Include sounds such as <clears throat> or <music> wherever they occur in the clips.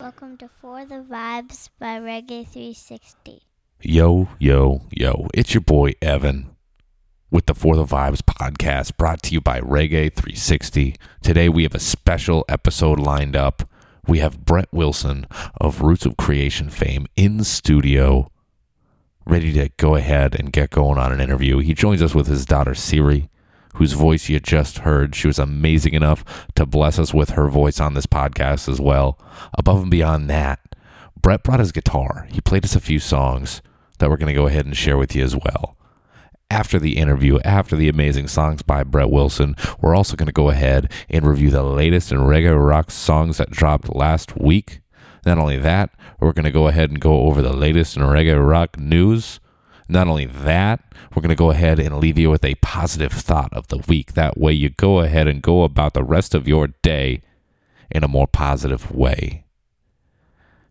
Welcome to For the Vibes by Reggae 360. Yo, yo, yo, it's your boy Evan with the For the Vibes podcast brought to you by Reggae 360. Today we have a special episode lined up. We have Brett Wilson of Roots of Creation fame in studio, ready to go ahead and get going on an interview. He joins us with his daughter Siri, whose voice you just heard. She was amazing enough to bless us with her voice on this podcast as well. Above and beyond that, Brett brought his guitar. He played us a few songs that we're going to go ahead and share with you as well. After the interview, after the amazing songs by Brett Wilson, we're also going to go ahead and review the latest in reggae rock songs that dropped last week. Not only that, we're going to go ahead and go over the latest in reggae rock news. Not only that, we're going to go ahead and leave you with a positive thought of the week. That way, you go ahead and go about the rest of your day in a more positive way.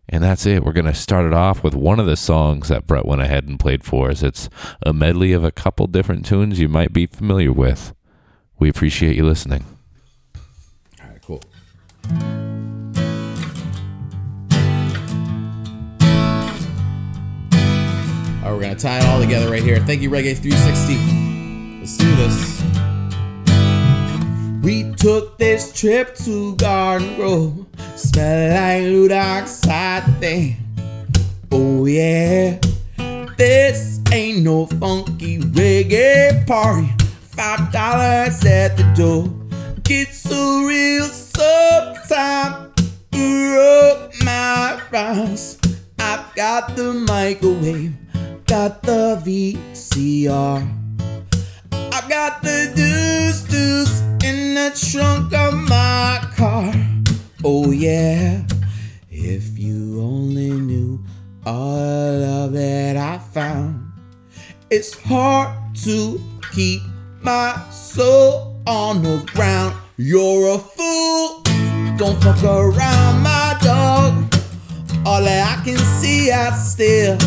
And that's it. We're going to start it off with one of the songs that Brett went ahead and played for us. It's a medley of a couple different tunes you might be familiar with. We appreciate you listening. All right, cool. All right, we're gonna tie it all together right here. Thank you, Reggae 360. Let's do this. We took this trip to Garden Grove. Smell like outside the thing. Oh yeah. This ain't no funky reggae party. Five dollars at the door. Get so real sometime. Rock my rhymes. I've got the microwave, got the VCR. I got the deuce deuce in the trunk of my car. Oh yeah, if you only knew all love that I found. It's hard to keep my soul on the ground. You're a fool. Don't fuck around, my dog. All that I can see, I still.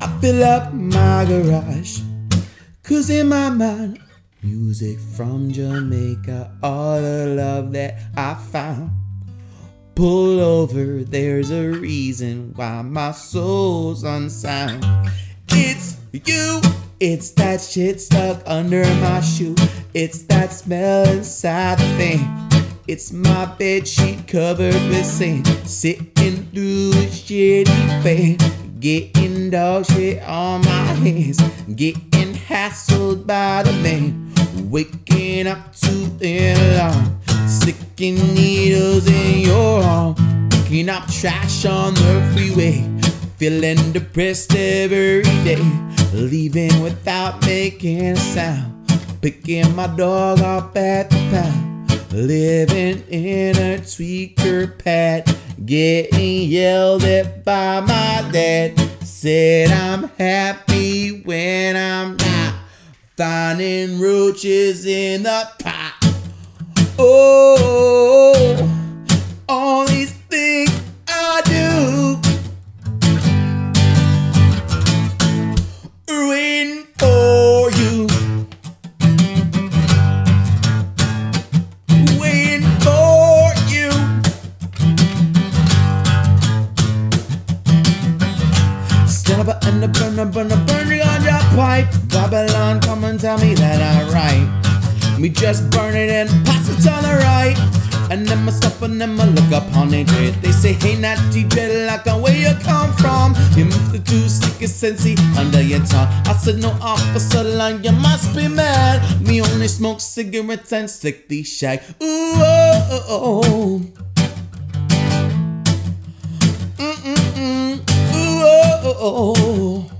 I fill up my garage. Cause in my mind, music from Jamaica, all the love that I found. Pull over, there's a reason why my soul's unsound. It's you, it's that shit stuck under my shoe. It's that smell inside the thing. It's my bed sheet covered with sand, sitting through a shitty pain. Getting dog shit on my hands, getting hassled by the man. Waking up to the alarm, sticking needles in your arm. Picking up trash on the freeway, feeling depressed every day. Leaving without making a sound, picking my dog up at the pound. Living in a tweaker pad, getting yelled at by my dad. Said I'm happy when I'm not finding roaches in the pot. Oh, Babylon, come and tell me that I'm right. Me just burn it and pass it on the right. And then I stop and then I look up on it. They say, hey, natty dreadlock, and uh, where you come from? You move the two sticky sensei under your tongue. I said, no, officer, line, you must be mad. Me only smoke cigarettes and slick the shag. Ooh, oh, oh, oh. Mm-mm-mm. Ooh, oh, oh, oh. oh.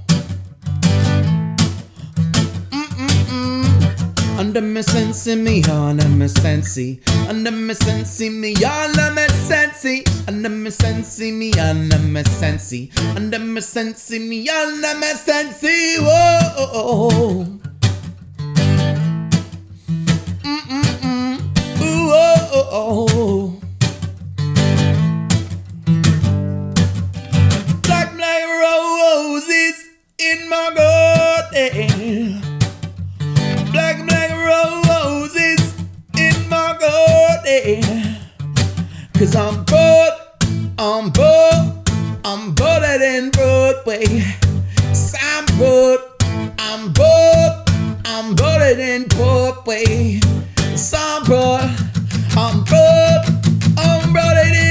Under me sensi, me under me sensi. Under me sensi, me under me sensi. Under me sensi, me under me sensi. Under me sensi, me under me sensi. Whoa. Mm-mm-mm. Ooh, oh, oh, oh. Black, black roses in my garden. Garden. Cause I'm bored I'm bored, I'm bored in Broadway. I'm bored, I'm bored, I'm bored in Broadway. I'm bored, I'm bored, I'm bored in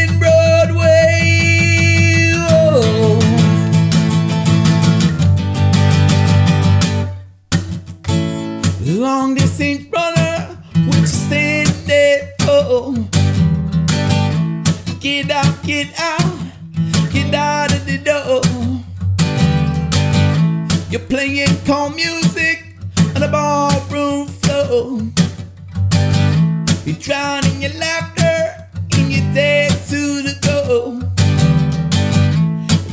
get out, get out, of the door. You're playing calm music on the ballroom floor. You're drowning your laughter and you're dead to the go.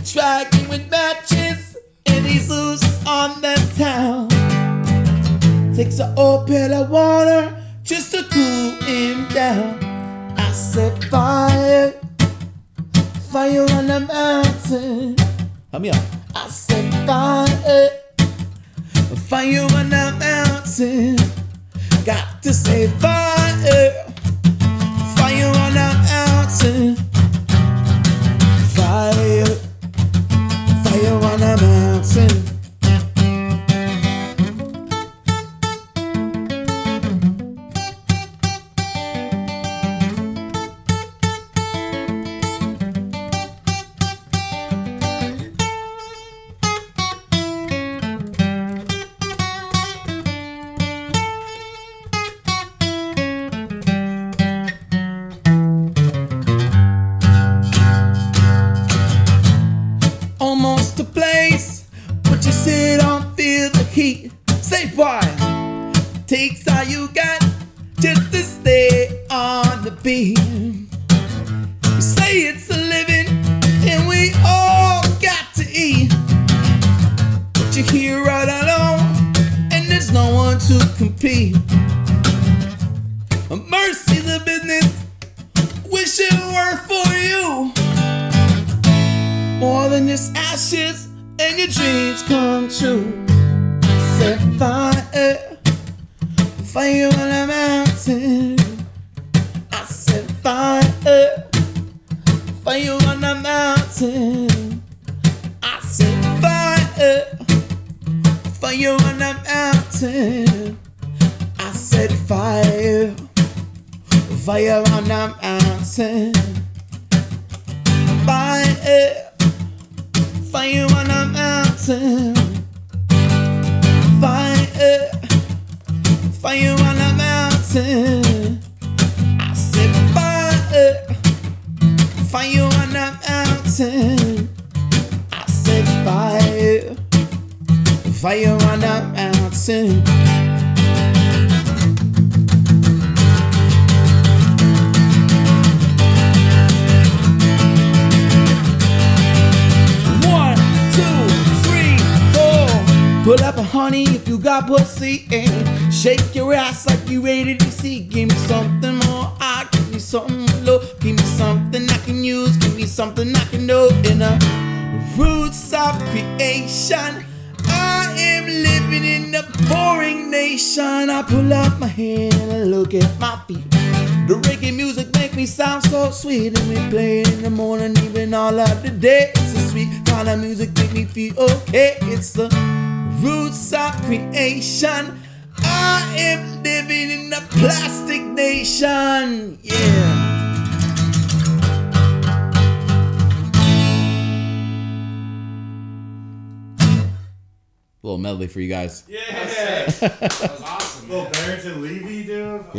Striking with matches and he's loose on the town. Takes a old pail of water just to cool him down. I set fire, fire on the mountain. Help me out. I set fire, fire on the mountain. Got to say fire, fire on the mountain. Fire, fire on the mountain.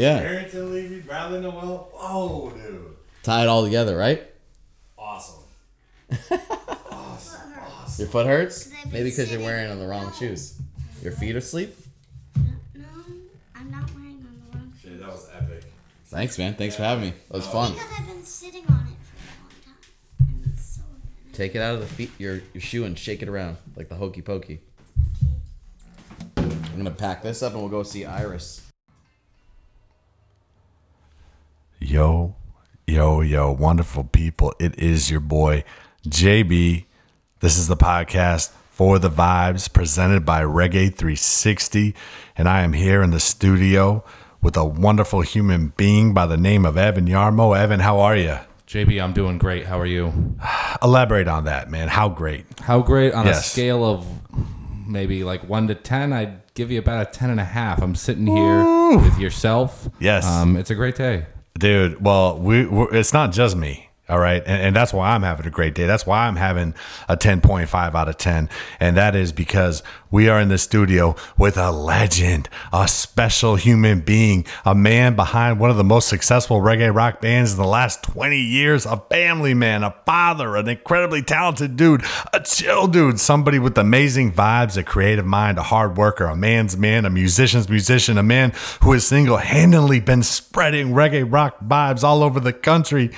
Yeah. Barrington Levy, Bradley Nowell. Whoa, dude. Tie it all together, right? Awesome. Awesome. Your foot hurts? Maybe because you're wearing on the wrong shoes. Your feet are asleep? No, I'm not wearing on the wrong shoes. Shit, that was epic. Thanks, man. Thanks for having me. That was oh, fun. Because I've been sitting on it for a long time. And it's so Take it out of the feet, your your shoe, and shake it around like the hokey pokey. I'm gonna pack this up and we'll go see Iris. Yo, yo, yo, wonderful people. It is your boy, JB. This is the podcast for the vibes presented by Reggae 360. And I am here in the studio with a wonderful human being by the name of Evan Yarmo. Evan, how are you? JB, I'm doing great. How are you? <sighs> Elaborate on that, man. How great? How great on a scale of maybe like one to 10, I'd give you about a 10 and a half. I'm sitting here with yourself. Yes. Um, it's a great day. Dude, well, we it's not just me. All right. And, and that's why I'm having a great day. That's why I'm having a 10.5 out of 10. And that is because we are in the studio with a legend, a special human being, a man behind one of the most successful reggae rock bands in the last 20 years, a family man, a father, an incredibly talented dude, a chill dude, somebody with amazing vibes, a creative mind, a hard worker, a man's man, a musician's musician, a man who has single handedly been spreading reggae rock vibes all over the country.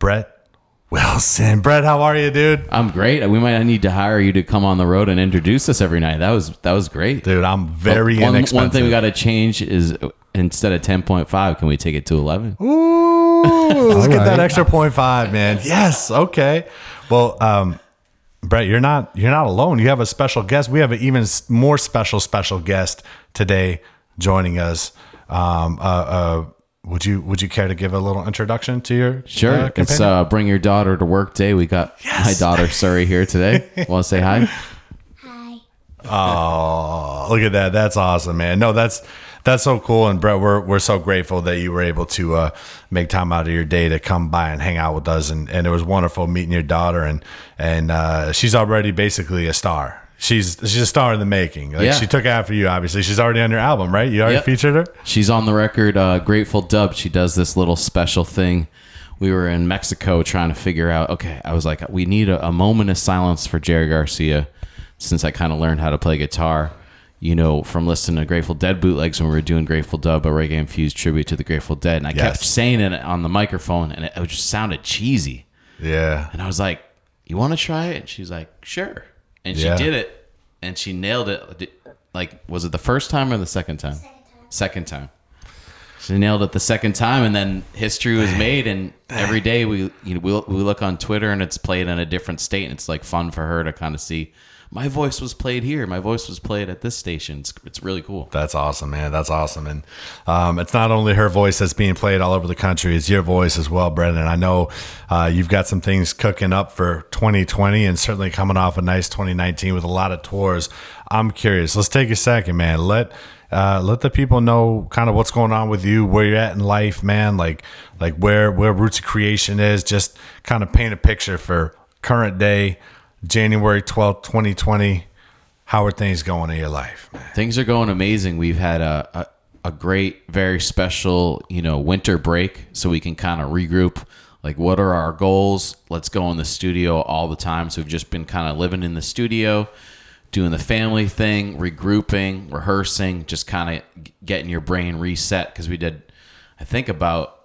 Brett Wilson. <laughs> Brett, how are you, dude? I'm great. We might need to hire you to come on the road and introduce us every night. That was that was great. Dude, I'm very one, inexpensive. one thing we got to change is uh, instead of 10.5, can we take it to 11? Ooh, let's get that extra point five, man. Yes, okay. Well, um, Brett, you're not you're not alone. You have a special guest. We have an even more special special guest today joining us. Um, uh, uh, would you would you care to give a little introduction to your Sure. uh, it's companion? uh, bring your daughter to work day. We got my daughter Surrey here today. <laughs> Want to say hi? Hi. Oh, look at that. That's awesome, man. No, that's that's so cool. And Brett, we're we're so grateful that you were able to uh, make time out of your day to come by and hang out with us. And, and it was wonderful meeting your daughter. And and uh, she's already basically a star. She's she's a star in the making. Like Yeah. she took after you, obviously. She's already on your album, right? You already Yep. featured her. She's on the record, uh, Grateful Dub. She does this little special thing. We were in Mexico trying to figure out. Okay, I was like, we need a, a moment of silence for Jerry Garcia, since I kind of learned how to play guitar. You know, from listening to Grateful Dead bootlegs when we were doing Grateful Dub, a reggae infused tribute to the Grateful Dead, and I kept Yes. saying it on the microphone, and it, it just sounded cheesy. Yeah. And I was like, "You want to try it?" And she's like, "Sure." And she Yeah. did it, and she nailed it. Did- Like, was it the first time or the second time? Second time. She nailed it the second time, and then history was made. And every day we, you know, we, we look on Twitter, and it's played in a different state, and it's like fun for her to kind of see. My voice was played here. My voice was played at this station. It's, it's really cool. That's awesome, man. That's awesome. And um, it's not only her voice that's being played all over the country, it's your voice as well, Brendan. I know uh, you've got some things cooking up for 2020 and certainly coming off a nice 2019 with a lot of tours. I'm curious. Let's take a second, man. Let uh, let the people know kind of what's going on with you, where you're at in life, man. Like like where where Roots of Creation is. Just kind of paint a picture for current day, January 12th, 2020. How are things going in your life, man? Things are going amazing. We've had a, a, a great, very special, you know, winter break so we can kind of regroup. Like, what are our goals? Let's go in the studio all the time. So we've just been kind of living in the studio, doing the family thing, regrouping, rehearsing, just kind of getting your brain reset. Because we did, I think, about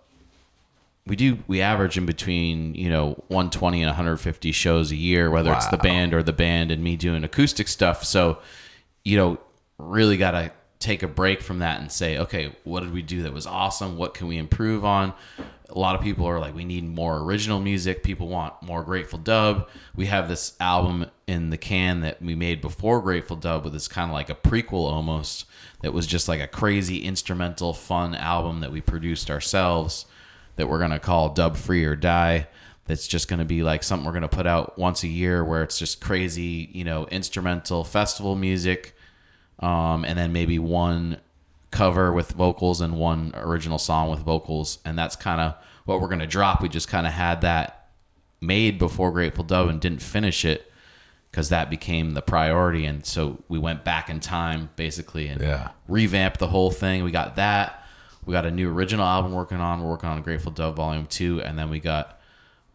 we do we average in between you know 120 and 150 shows a year whether it's the band or the band and me doing acoustic stuff. So you know really got to take a break from that and say okay what did we do that was awesome? What can we improve on? A lot of people are like we need more original music. People want more grateful dub we have this album in the can that we made before grateful dub with this kind of like a prequel almost that was just like a crazy instrumental fun album that we produced ourselves that we're gonna call Dub Free or Die. That's just gonna be like something we're gonna put out once a year, where it's just crazy, you know, instrumental festival music, um, and then maybe one cover with vocals and one original song with vocals, and that's kind of what we're gonna drop. We just kind of had that made before Grateful Dub and didn't finish it because that became the priority, and so we went back in time basically and Yeah. revamped the whole thing. We got that. We got a new original album working on. We're working on Grateful Dub Volume Two, and then we got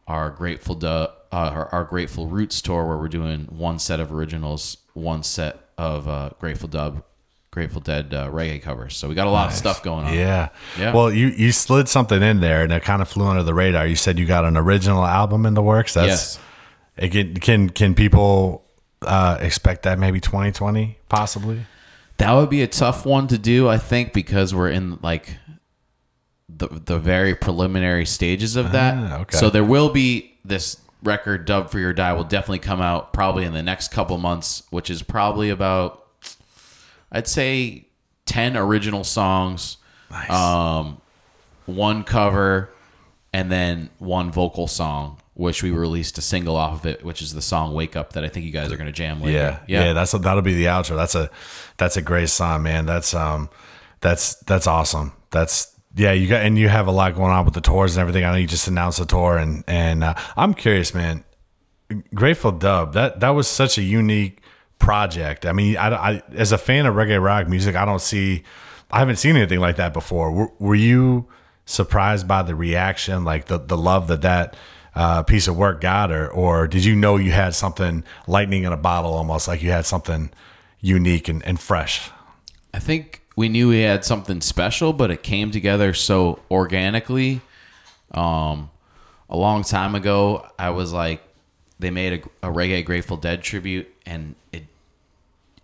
our Grateful Dub, uh, our, our Grateful Roots tour, where we're doing one set of originals, one set of uh, Grateful Dub, Grateful Dead uh, reggae covers. So we got a lot of stuff going on. Yeah. Yeah. Well, you you slid something in there and it kind of flew under the radar. You said you got an original album in the works. That's Yes. it can can can people uh, expect that maybe 2020 possibly? That would be a tough one to do, I think, because we're in like the the very preliminary stages of that. Ah, okay. So there will be this record "Dub Free or Die" will definitely come out probably in the next couple months, which is probably about I'd say ten original songs, um, one cover, and then one vocal song, which we released a single off of it, which is the song "Wake Up" that I think you guys are going to jam later. Yeah, yeah, that's that'll be the outro. That's a that's a great song, man. That's um, that's that's awesome. That's yeah, you got and you have a lot going on with the tours and everything. I know you just announced the tour, and and uh, I'm curious, man. Grateful Dub, that that was such a unique project. I mean, I, I as a fan of reggae rock music, I don't see, I haven't seen anything like that before. Were, were you surprised by the reaction, like the the love that that uh, piece of work got, or or did you know you had something lightning in a bottle, almost like you had something unique and, and fresh? I think we knew we had something special, but it came together so organically. Um, a long time ago, I was like, they made a, a reggae Grateful Dead tribute, and it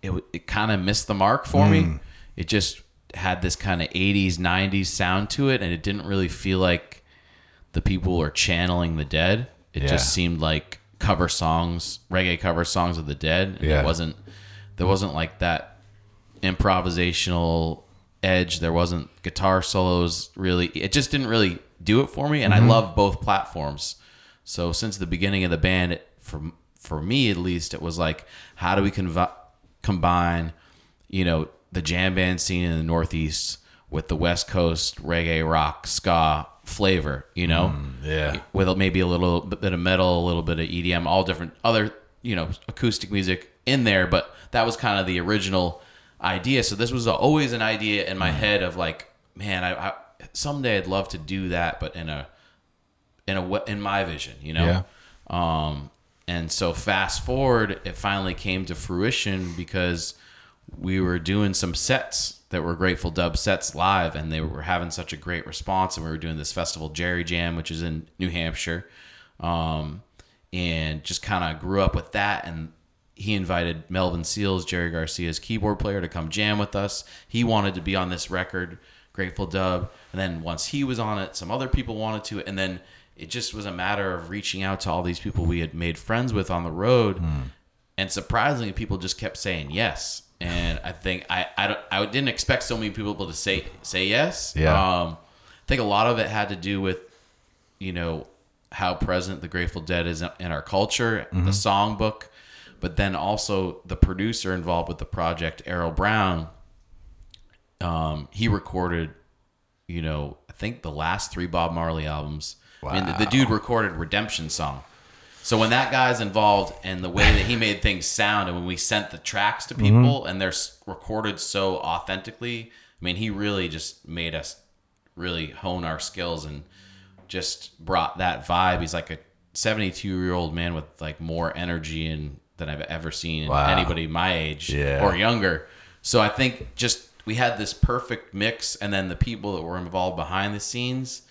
it, it kind of missed the mark for me. It just had this kind of 80s, 90s sound to it, and it didn't really feel like the people were channeling the dead. It Yeah. just seemed like cover songs, reggae cover songs of the dead. And Yeah. it wasn't there wasn't like that improvisational edge. There wasn't guitar solos really. It just didn't really do it for me. And I mm-hmm. love both platforms. So since the beginning of the band, it, for for me at least, it was like, how do we conv- combine, you know, the jam band scene in the Northeast with the West Coast reggae rock ska flavor, you know? yeah. with maybe a little bit of metal, a little bit of EDM, all different other you know acoustic music in there. But that was kind of the original idea. So this was always an idea in my head of like, man, I, I someday I'd love to do that, but in a in a in my vision, you know. Yeah. Um, and so fast forward, it finally came to fruition because we were doing some sets that were Grateful Dub sets live, and they were having such a great response. And we were doing this festival, Jerry Jam, which is in New Hampshire, um, and just kind of grew up with that. And he invited Melvin Seals, Jerry Garcia's keyboard player, to come jam with us. He wanted to be on this record, Grateful Dub, and then once he was on it, some other people wanted to, and then it just was a matter of reaching out to all these people we had made friends with on the road and surprisingly people just kept saying yes and i think i i, don't, I didn't expect so many people to say say yes. Yeah. um i think a lot of it had to do with you know how present the grateful dead is in our culture the songbook but then also the producer involved with the project errol brown um he recorded you know i think the last three bob marley albums. I mean the, the dude recorded redemption song so when that guy's involved and the way that he made things sound, and when we sent the tracks to mm-hmm. people and they're recorded so authentically, I mean, he really just made us really hone our skills and just brought that vibe. He's like a 72 year old man with like more energy and than I've ever seen in Wow. anybody my age Yeah. or younger. So I think just we had this perfect mix, and then the people that were involved behind the scenes,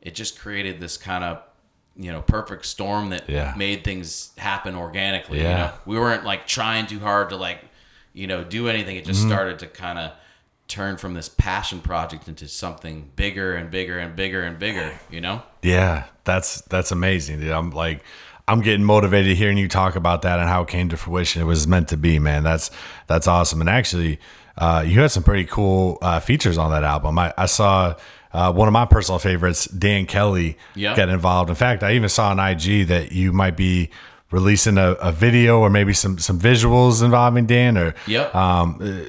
it just created this kind of you know perfect storm that Yeah. made things happen organically. You Yeah. know? We weren't like trying too hard to like you know do anything. It just started to kind of turn from this passion project into something bigger and bigger and bigger and bigger. You know. Yeah, that's that's amazing. Dude. I'm like I'm getting motivated hearing you talk about that and how it came to fruition. It was meant to be, man. That's that's awesome. And actually, uh, you had some pretty cool uh, features on that album. I, I saw uh, one of my personal favorites, Dan Kelly, Yeah. get involved. In fact, I even saw on IG that you might be releasing a, a video or maybe some some visuals involving Dan. Or Yep. um,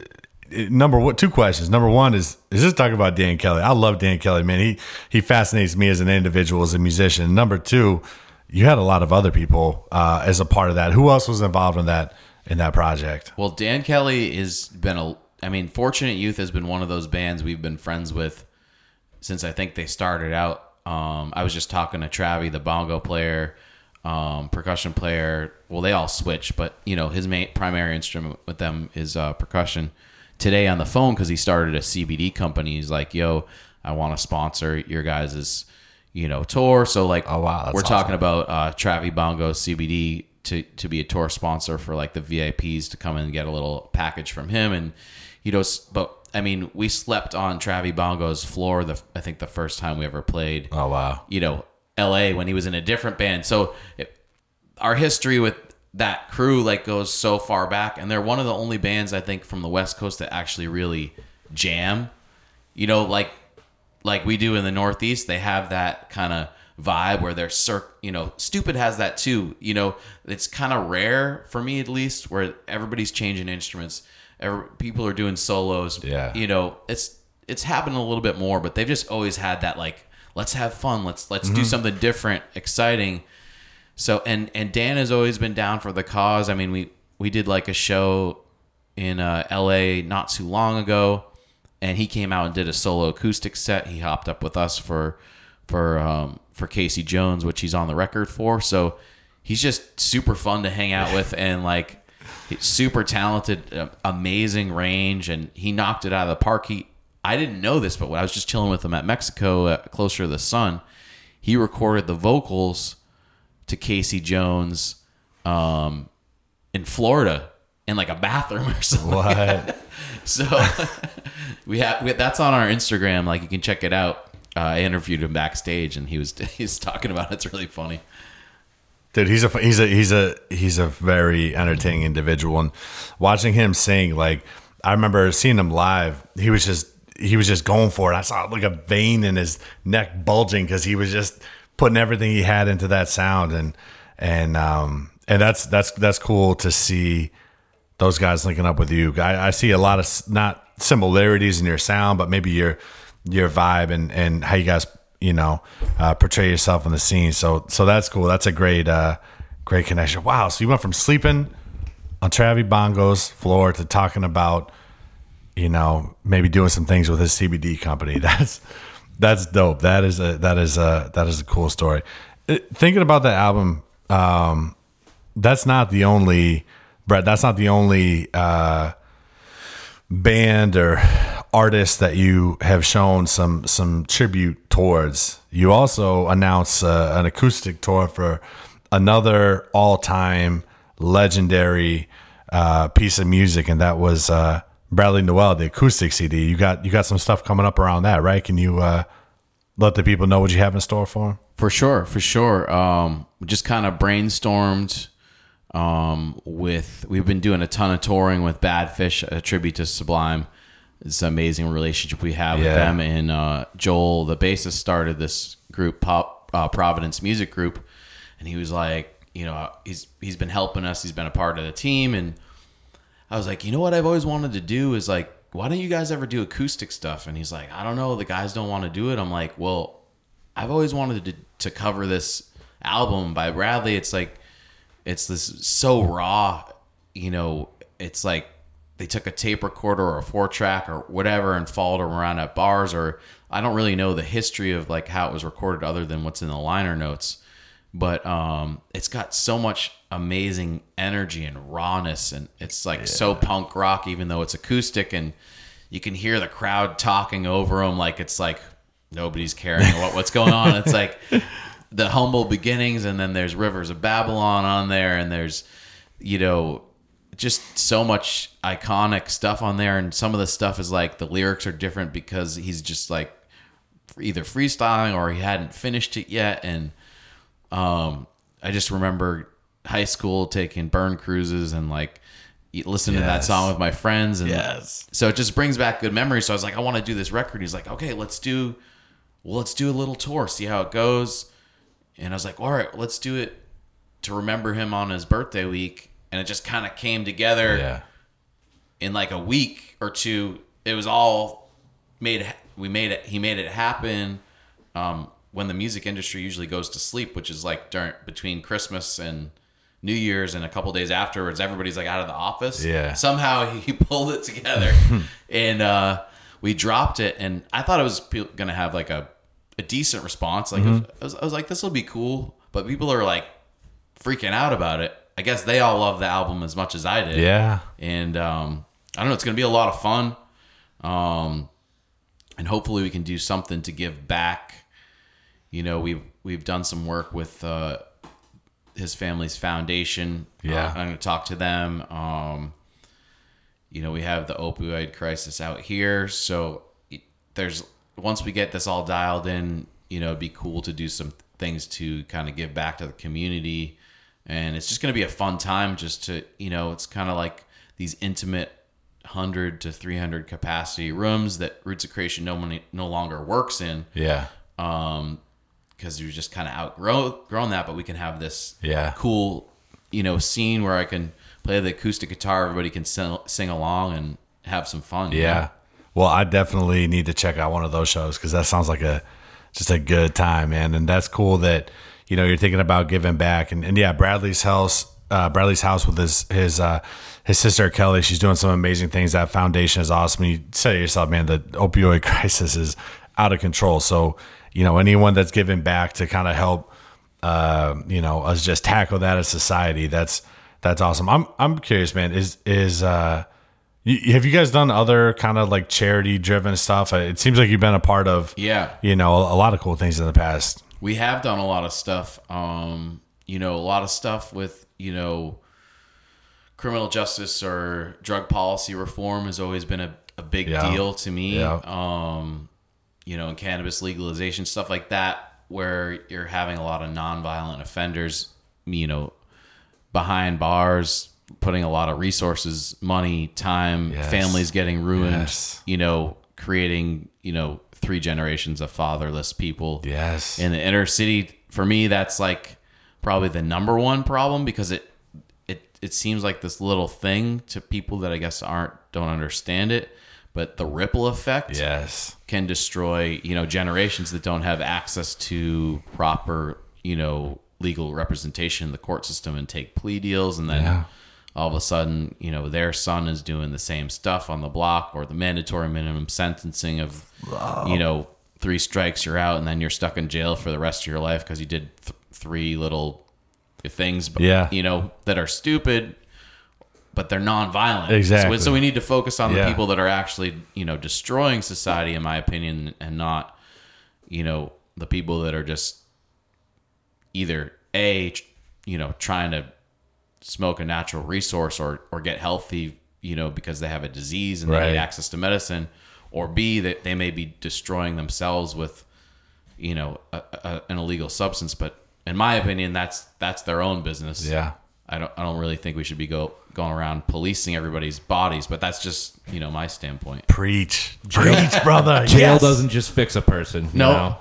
number one, two questions. Number one is is this talking about Dan Kelly? I love Dan Kelly, man. He he fascinates me as an individual, as a musician. Number two, you had a lot of other people uh, as a part of that. Who else was involved in that in that project? Well, Dan Kelly has been a. I mean, Fortunate Youth has been one of those bands we've been friends with since I think they started out. Um, I was just talking to Travi, the bongo player, um, percussion player. Well, they all switch, but you know his main primary instrument with them is uh, percussion. Today on the phone because he started a CBD company. He's like, "Yo, I want to sponsor your guys' you know tour." So like, Oh, wow, we're talking about uh, Travi Bongo CBD to to be a tour sponsor for like the VIPs to come and get a little package from him, and you know, but I mean, we slept on Travi Bongo's floor. The I think the first time we ever played. Oh wow, You know, L.A. when he was in a different band. So it, our history with that crew like goes so far back, and they're one of the only bands I think from the West Coast that actually really jam. You know, like like we do in the Northeast, they have that kind of vibe where they're circ you know stupid has that too you know it's kind of rare for me at least where everybody's changing instruments Every, people are doing solos Yeah. you know it's it's happened a little bit more but they've just always had that like let's have fun let's let's do something different exciting so and and Dan has always been down for the cause. I mean, we we did like a show in uh, L.A. not too long ago, and he came out and did a solo acoustic set. He hopped up with us for for um, for Casey Jones, which he's on the record for. So he's just super fun to hang out with, <laughs> and like he's super talented, uh, amazing range, and he knocked it out of the park. He I didn't know this, but when I was just chilling with him at Mexico, uh, closer to the sun, he recorded the vocals to Casey Jones um, in Florida in like a bathroom or something. What? <laughs> So <laughs> we have we, that's on our Instagram. Like you can check it out. Uh, I interviewed him backstage, and he was <laughs> he's talking about it. It's really funny. Dude, he's a he's a he's a he's a very entertaining individual, and watching him sing, like I remember seeing him live. He was just he was just going for it. I saw like a vein in his neck bulging because he was just putting everything he had into that sound, and and um and that's that's that's cool to see those guys linking up with you. I, I see a lot of not similarities in your sound, but maybe your your vibe and and how you guys you know uh, portray yourself on the scene. So so that's cool. That's a great uh, great connection. Wow. So you went from sleeping on Travi Bongo's floor to talking about you know maybe doing some things with his CBD company. <laughs> That's that's dope. That is a that is a that is a cool story. Uh, Thinking about that album, um, that's not the only Brett. That's not the only uh, band or artist that you have shown some some tribute towards. You also announced uh, an acoustic tour for another all time legendary uh, piece of music, and that was uh, Bradley Nowell, the acoustic CD. You got you got some stuff coming up around that, right? Can you uh, let the people know what you have in store for them? For sure, for sure. Um, we just kind of brainstormed um, with. We've been doing a ton of touring with Bad Fish, a tribute to Sublime. It's an amazing relationship we have with Yeah. them. And uh, Joel, the bassist, started this group, Pop uh, Providence Music Group, and he was like, you know, he's he's been helping us. He's been a part of the team, and I was like, you know what I've always wanted to do is like, why don't you guys ever do acoustic stuff? And he's like, I don't know, the guys don't want to do it. I'm like, well, I've always wanted to to cover this album by Bradley. It's like it's this so raw, you know, it's like they took a tape recorder or a four track or whatever and followed them around at bars or I don't really know the history of like how it was recorded other than what's in the liner notes. But um it's got so much amazing energy and rawness and it's like so punk rock even though it's acoustic and you can hear the crowd talking over them like it's like nobody's caring what what's going on. It's like the humble beginnings, and then there's Rivers of Babylon on there, and there's you know just so much iconic stuff on there, and some of the stuff is like the lyrics are different because he's just like either freestyling or he hadn't finished it yet, and um, I just remember high school taking burn cruises and like listening to that song with my friends and Yes. so it just brings back good memories. So i was like i want to do this record. He's like okay let's do well let's do a little tour see how it goes. And i was like all right let's do it to remember him on his birthday week and it just kind of came together Yeah. in like a week or two. It was all made we made it he made it happen um, when the music industry usually goes to sleep which is like during between christmas and new year's and a couple days afterwards everybody's like out of the office. Yeah. somehow <laughs> he pulled it together. <laughs> And uh, we dropped it and i thought it was gonna have like a, a decent response. Like was, I, was, I was like this will be cool. But people are like freaking out about it i guess they all love the album as much as i did Yeah. and um, I don't know. It's going to be a lot of fun, um, and hopefully we can do something to give back. You know, we've we've done some work with uh, his family's foundation. Yeah. Uh, I'm going to talk to them. Um, you know, we have the opioid crisis out here, so there's once we get this all dialed in, you know, it'd be cool to do some things to kind of give back to the community, and it's just going to be a fun time. Just to you know, it's kind of like these intimate. 100 to 300 capacity rooms that Roots of Creation no money, no longer works in Yeah. um because you just kind of outgrow grown that, but we can have this Yeah. cool, you know, scene where I can play the acoustic guitar, everybody can sing, sing along and have some fun. you Yeah. know? Well, I definitely need to check out one of those shows because that sounds like a just a good time, man. And that's cool that you know you're thinking about giving back. And, and yeah, Bradley's house, uh, Bradley's house with his his uh, his sister Kelly. She's doing some amazing things. That foundation is awesome. You say to yourself, man, the opioid <laughs> crisis is out of control. So you know anyone that's giving back to kind of help, uh, you know, us just tackle that as society. That's that's awesome. I'm I'm curious, man. Is is uh have you guys done other kind of like charity driven stuff? It seems like you've been a part of, Yeah. you know, a lot of cool things in the past. We have done a lot of stuff um you know a lot of stuff with you know criminal justice or drug policy reform has always been a, a big Yeah. deal to me Yeah. um you know and cannabis legalization stuff like that where you're having a lot of nonviolent offenders you know behind bars putting a lot of resources money time Yes. families getting ruined Yes. you know creating you know three generations of fatherless people Yes. in the inner city for me that's like probably the number one problem because it it it seems like this little thing to people that I guess aren't don't understand it but the ripple effect yes. can destroy you know generations that don't have access to proper you know legal representation in the court system and take plea deals and then Yeah. All of a sudden you know their son is doing the same stuff on the block or the mandatory minimum sentencing of you know three strikes you're out and then you're stuck in jail for the rest of your life because you did th- three little things but Yeah. you know that are stupid but they're non-violent Exactly. so, so we need to focus on the Yeah. people that are actually you know destroying society in my opinion and not you know the people that are just either a you know trying to smoke a natural resource or or get healthy you know because they have a disease and they Right. need access to medicine or b that they may be destroying themselves with you know a, a, an illegal substance but in my opinion that's that's their own business Yeah. I don't I don't really think we should be go going around policing everybody's bodies, but that's just you know my standpoint. Preach. <laughs> Preach, brother. <laughs> Jail Yes. doesn't just fix a person. you No, know?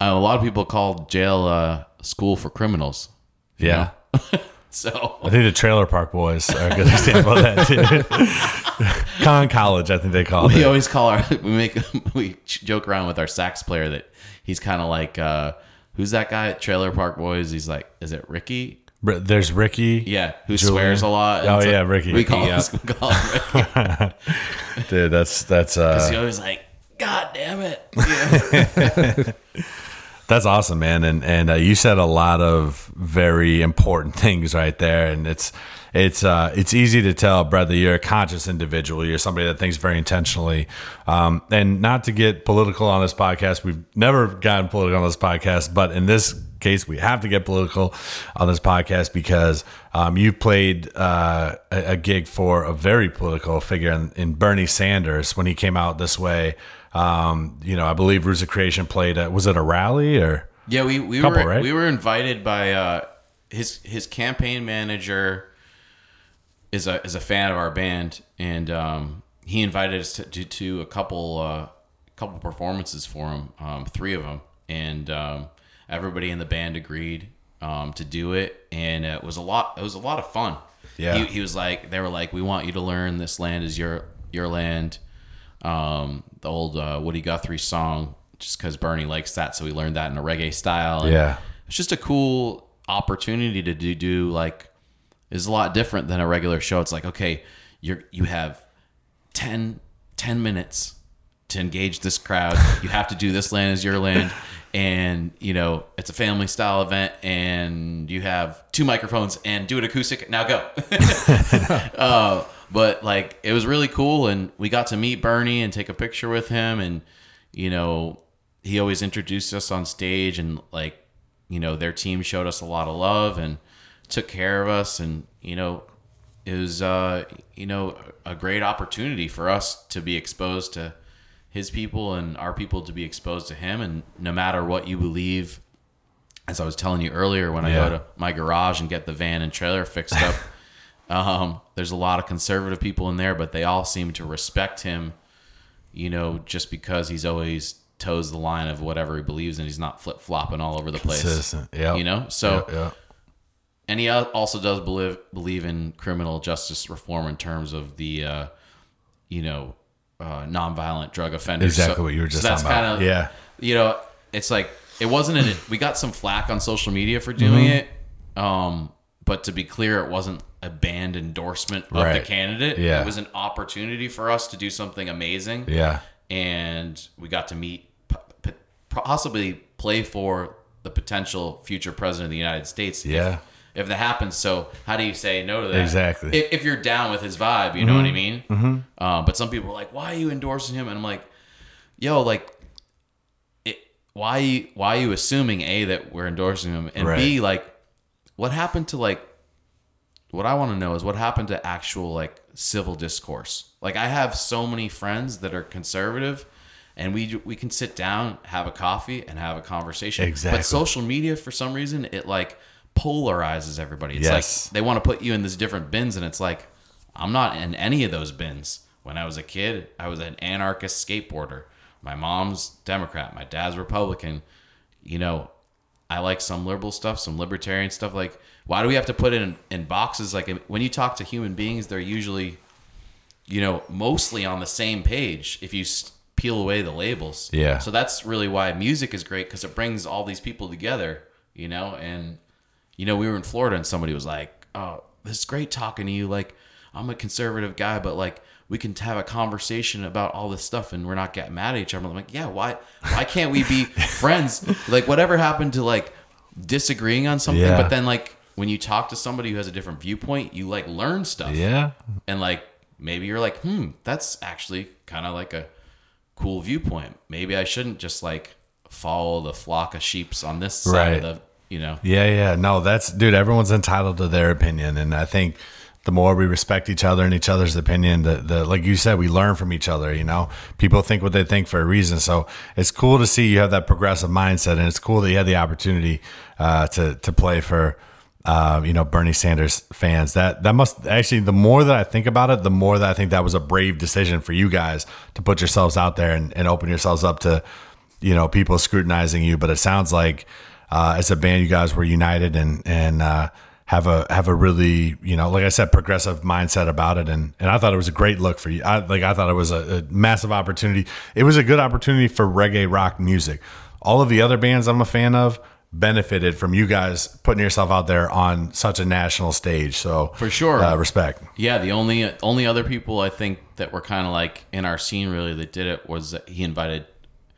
uh, a lot of people call jail uh, school for criminals. Yeah. <laughs> <laughs> So I think the Trailer Park Boys are a good example of that, too. <laughs> Con College, I think they call we it. always call our <laughs> we make we joke around with our sax player that he's kind of like uh, who's that guy at Trailer Park Boys? He's like, is it Ricky? There's Ricky. Yeah, who Julian. swears a lot. Oh, yeah, Ricky. We call, Yeah. him, we call him Ricky. Dude, that's, that's, uh, He's always like, God damn it. Yeah. That's awesome, man. And and uh, you said a lot of very important <laughs> things right there. And it's it's uh, it's easy to tell, brother. You're a conscious individual. You're somebody that thinks very intentionally. Um, and not to get political on this podcast, we've never gotten political on this podcast, but in this case, we have to get political on this podcast because um, you played uh, a, a gig for a very political figure in, in Bernie Sanders when he came out this way. Um, you know, I believe of Creation played. A, was it a rally or? Yeah, we, we Couple, were right? we were invited by uh, his his campaign manager is a is a fan of our band, and um, he invited us to, to, to a couple uh, couple performances for him, um, three of them, and um, everybody in the band agreed um, to do it, and it was a lot. It was a lot of fun. Yeah. he, he was like, they were like, we want you to learn this land is your your land. Um, the old uh, Woody Guthrie song, just because Bernie likes that, so we learned that in a reggae style. And Yeah. it's just a cool opportunity to do, do like is a lot different than a regular show. It's like, okay, you're you have 10, 10 minutes to engage this crowd. You have to do this land is your land. And you know it's a family style event, and you have two microphones and do it acoustic. Now go. <laughs> uh, but like it was really cool, and we got to meet Bernie and take a picture with him, and you know he always introduced us on stage, and like you know their team showed us a lot of love and took care of us, and you know it was uh, you know a great opportunity for us to be exposed to his people and our people to be exposed to him, and no matter what you believe. As I was telling you earlier, when I go to my garage and get the van and trailer fixed up, <laughs> um, there's a lot of conservative people in there, but they all seem to respect him, you know, just because he's always toes the line of whatever he believes in. He's not flip flopping all over the place. Yeah. You know, so Yeah, yeah. and he also does believe believe in criminal justice reform in terms of the, uh, you know, uh, nonviolent drug offenders. Exactly So- what you were just so that's talking about. kinda- Yeah. you know, it's like it wasn't an. We got some flack on social media for doing Mm-hmm. it, um, but to be clear, it wasn't a band endorsement of the candidate. Yeah. it was an opportunity for us to do something amazing. Yeah. and we got to meet, possibly play for the potential future president of the United States. Yeah. If, that happens, so how do you say no to that? Exactly. If, if you're down with his vibe, you know what I mean. Mm-hmm. Um, but some people are like, "Why are you endorsing him?" And I'm like, "Yo, like, it, why why are you assuming a that we're endorsing him, and b like, what happened to like what I want to know is what happened to actual like civil discourse. Like I have so many friends that are conservative and we we can sit down, have a coffee and have a conversation. Exactly. But social media for some reason it like polarizes everybody. It's Yes. like they want to put you in these different bins and it's like I'm not in any of those bins. When I was a kid, I was an anarchist skateboarder. My mom's Democrat, my dad's Republican. You know, I like some liberal stuff, some libertarian stuff. Like, why do we have to put it in, in boxes? Like, when you talk to human beings, they're usually, you know, mostly on the same page if you peel away the labels. Yeah. So that's really why music is great because it brings all these people together, you know? And, you know, we were in Florida and somebody was like, oh, this is great talking to you. Like, I'm a conservative guy, but like, we can have a conversation about all this stuff and we're not getting mad at each other. I'm like, yeah, why why can't we be <laughs> friends? Like whatever happened to like disagreeing on something, Yeah. but then like when you talk to somebody who has a different viewpoint, you like learn stuff. Yeah. And like maybe you're like, hmm, that's actually kind of like a cool viewpoint. Maybe I shouldn't just like follow the flock of sheeps on this side Right. of the you know. Yeah, yeah. No, that's dude, everyone's entitled to their opinion. And I think the more we respect each other and each other's opinion, the, the like you said, we learn from each other, you know. People think what they think for a reason. So it's cool to see you have that progressive mindset and it's cool that you had the opportunity uh, to to play for uh, you know, Bernie Sanders fans. That that must actually the more that I think about it, the more that I think that was a brave decision for you guys to put yourselves out there and, and open yourselves up to, you know, people scrutinizing you. But it sounds like uh, as a band, you guys were united and and uh, have a have a really you know like I said progressive mindset about it and and I thought it was a great look for you. I like I thought it was a, a massive opportunity. It was a good opportunity for reggae rock music. All of the other bands I'm a fan of benefited from you guys putting yourself out there on such a national stage. So For sure. uh, respect. Yeah, the only only other people I think that were kind of like in our scene really that did it was that he invited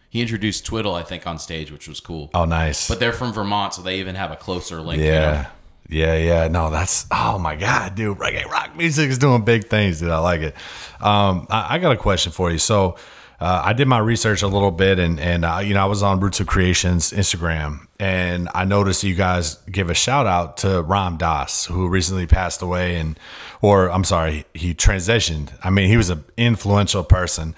he introduced Twiddle I think on stage, which was cool. Oh, nice. But they're from Vermont, so they even have a closer link. you know? Yeah. Yeah, yeah. No, that's oh my god, dude. Reggae rock music is doing big things, dude. I like it. Um, I, I got a question for you. So, uh, I did my research a little bit, and and uh, you know, I was on Roots of Creation's Instagram, and I noticed you guys give a shout out to Ram Dass, who recently passed away, and or I'm sorry, he transitioned. I mean, he was an influential person.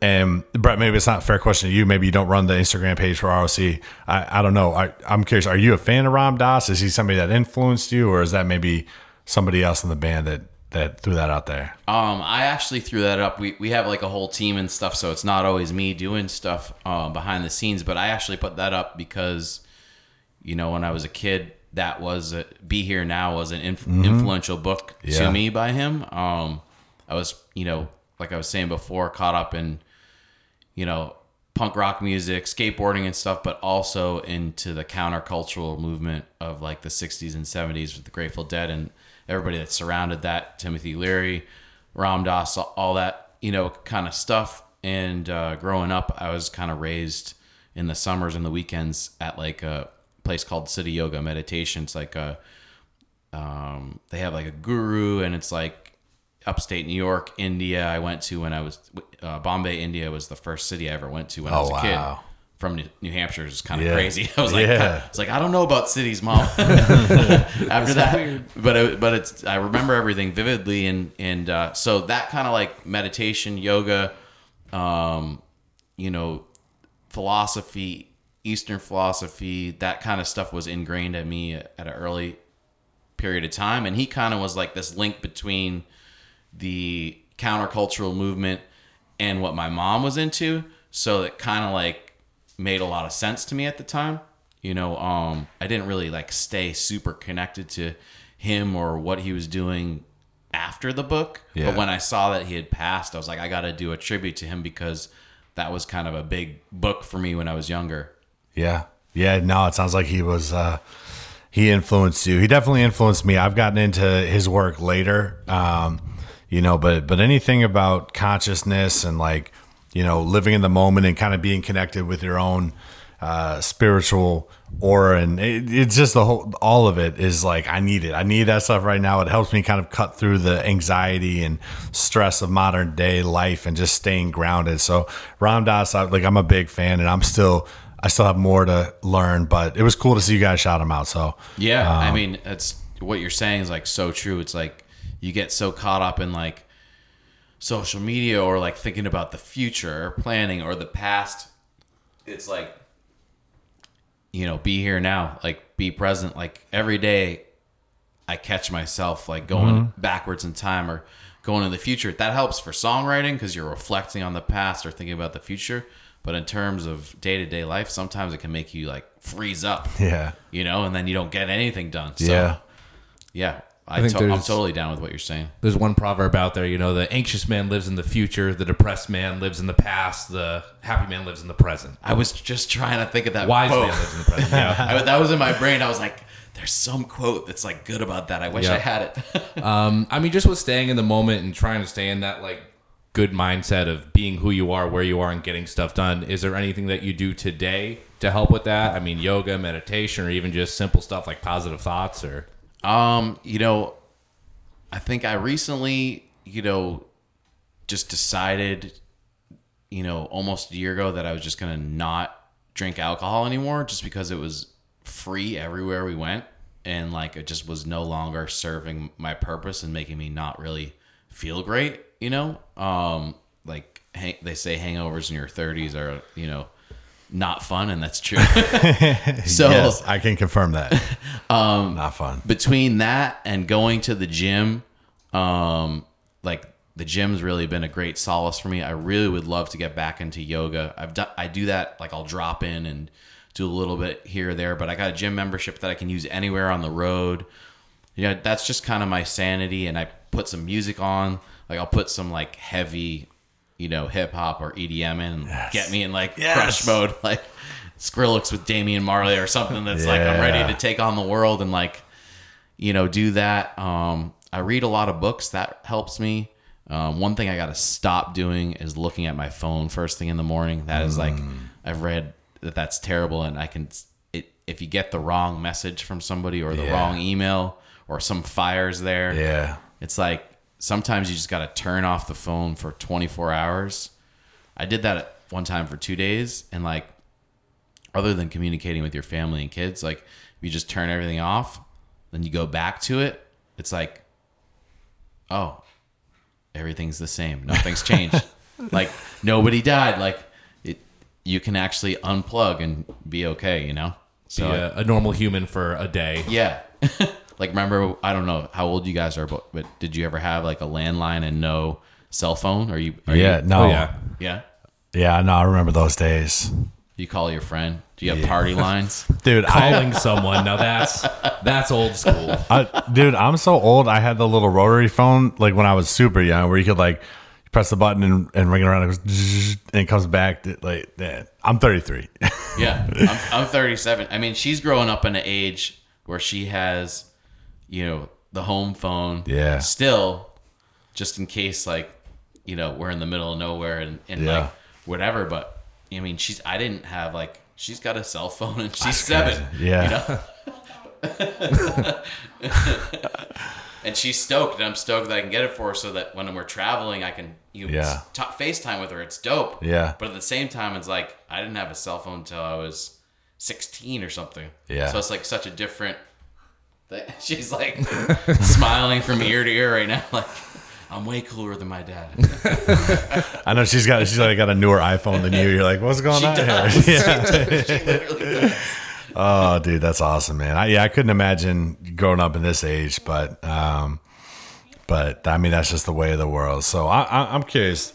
And Brett, maybe it's not a fair question to you. Maybe you don't run the Instagram page for ROC. I, I don't know. I, I'm curious. Are you a fan of Ram Dass? Is he somebody that influenced you, or is that maybe somebody else in the band that that threw that out there? Um, I actually threw that up. We we have like a whole team and stuff, so it's not always me doing stuff uh, behind the scenes. But I actually put that up because, you know, when I was a kid, that was a, "Be Here Now" was an inf- influential book Yeah. to me by him. Um, I was, you know, like I was saying before, caught up in, you know, punk rock music, skateboarding and stuff, but also into the countercultural movement of like the 60s and 70s with the Grateful Dead and everybody that surrounded that, Timothy Leary, Ram Dass, all that, you know, kind of stuff. And uh, growing up, I was kind of raised in the summers and the weekends at like a place called Siddha Yoga Meditation. It's like a, um, they have like a guru and it's like upstate New York, India. I went to when I was uh, Bombay, India was the first city I ever went to when I Oh, was a kid. Wow. From New, New Hampshire, is kind of Yeah. crazy. <laughs> I was like, Yeah. I was like, I don't know about cities, mom. <laughs> <laughs> After that, but it, but it's I remember everything vividly, and and uh, so that kind of like meditation, yoga, um, you know, philosophy, Eastern philosophy, that kind of stuff was ingrained at me at an early period of time. And he kind of was like this link between the countercultural movement and what my mom was into. So it kind of like made a lot of sense to me at the time. You know, um, I didn't really like stay super connected to him or what he was doing after the book. Yeah. But when I saw that he had passed, I was like, I got to do a tribute to him because that was kind of a big book for me when I was younger. Yeah. Yeah. No, it sounds like he was, uh, he influenced you. He definitely influenced me. I've gotten into his work later. Um, you know, but, but anything about consciousness and like, you know, living in the moment and kind of being connected with your own, uh, spiritual aura and it, it's just the whole, all of it is like, I need it. I need that stuff right now. It helps me kind of cut through the anxiety and stress of modern day life and just staying grounded. So Ram Dass, I, like I'm a big fan and I'm still, I still have more to learn, but it was cool to see you guys shout him out. So Yeah, I mean, that's what you're saying is like so true. It's like you get so caught up in like social media or like thinking about the future planning or the past. It's like you know, be here now, like be present. Like every day I catch myself like going mm-hmm. backwards in time or going in the future. That helps for songwriting because you're reflecting on the past or thinking about the future. But in terms of day to day life, sometimes it can make you like freeze up yeah, you know, and then you don't get anything done. So, yeah, yeah, I, I think to- I'm totally down with what you're saying. There's one proverb out there, you know, the anxious man lives in the future, the depressed man lives in the past, the happy man lives in the present. I was just trying to think of that Wise quote. man lives in the present. Yeah. <laughs> I, that was in my brain. I was like, "There's some quote that's like good about that. I wish Yeah. I had it." <laughs> Um, I mean, just with staying in the moment and trying to stay in that like good mindset of being who you are, where you are, and getting stuff done. Is there anything that you do today to help with that? I mean, yoga, meditation, or even just simple stuff like positive thoughts, or Um, you know, I think I recently, you know, just decided, you know, almost a year ago that I was just gonna not drink alcohol anymore, just because it was free everywhere we went, and like it just was no longer serving my purpose and making me not really feel great. You know, um, like hang, they say hangovers in your 30s are, you know, not fun, and that's true. <laughs> so yes, I can confirm that. <laughs> um, not fun. between that and going to the gym, um, like the gym's really been a great solace for me. I really would love to get back into yoga. I've done, I do that like I'll drop in and do a little bit here or there, but I got a gym membership that I can use anywhere on the road. Yeah, that's just kind of my sanity, and I put some music on. Like I'll put some like heavy, you know, hip hop or EDM and get me in like Yes. crush mode, <laughs> like Skrillex with Damian Marley or something that's like I'm ready to take on the world and like you know do that. Um i read a lot of books. That helps me. Um, one thing i gotta stop doing is looking at my phone first thing in the morning. That is like i've read that that's terrible and i can it, if you get the wrong message from somebody or the Yeah. wrong email or some fires there Yeah, it's like sometimes you just got to turn off the phone for 24 hours. I did that one time for two days, and like, other than communicating with your family and kids, like, if you just turn everything off, then you go back to it, it's like, oh, everything's the same. Nothing's <laughs> changed. like, nobody died. Like, it, you can actually unplug and be okay, you know? be a, a normal human for a day. Yeah. <laughs> like remember I don't know how old you guys are, but but did you ever have like a landline and no cell phone? Are you are yeah, you, no, Oh yeah. yeah? yeah, no. I remember those days, You call your friend? Do you have party <laughs> lines? dude. I, Calling someone now that's that's old school. I, dude, I'm so old. I had the little rotary phone like when I was super young, where you could like press the button and, and ring it around, and it, goes, <laughs> and it comes back. Like, yeah, I'm 33. Yeah. <laughs> I'm, I'm 37. I mean, she's growing up in an age where she has, you know, the home phone. Yeah. Still, just in case, like, you know, we're in the middle of nowhere and, and Yeah. like whatever. But I mean, she's I didn't have like she's got a cell phone and she's seven. Yeah. You know? <laughs> <laughs> and she's stoked, and I'm stoked that I can get it for her, so that when we're traveling, I can you know, Yeah. t- FaceTime with her. It's dope. Yeah. But at the same time, it's like I didn't have a cell phone until I was 16 or something. Yeah. So it's like such a different. <laughs> She's like smiling from ear to ear right now, like I'm way cooler than my dad. <laughs> I know she's got she's like got a newer iPhone than you. You're like, what's going She on does. here? <laughs> Yeah. she literally does. Oh, dude, that's awesome, man. I, yeah, I couldn't imagine growing up in this age, but um, but I mean that's just the way of the world. So I, I, I'm curious.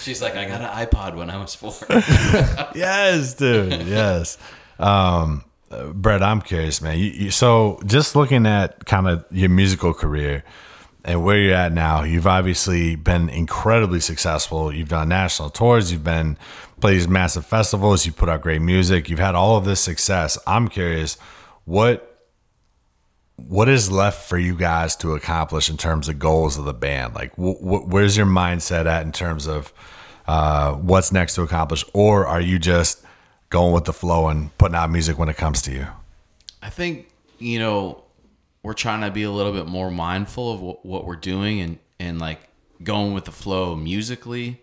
She's like, I got an iPod when I was four. yes, dude. Yes. Um, Brett, I'm curious, man. You, you, so just looking at kind of your musical career and where you're at now, you've obviously been incredibly successful. You've done national tours. You've been played these massive festivals. You put out great music. You've had all of this success. I'm curious, what what is left for you guys to accomplish in terms of goals of the band? Like, wh- wh- where's your mindset at in terms of uh, what's next to accomplish, or are you just going with the flow and putting out music when it comes to you? I think you know we're trying to be a little bit more mindful of what, what we're doing and and like going with the flow musically,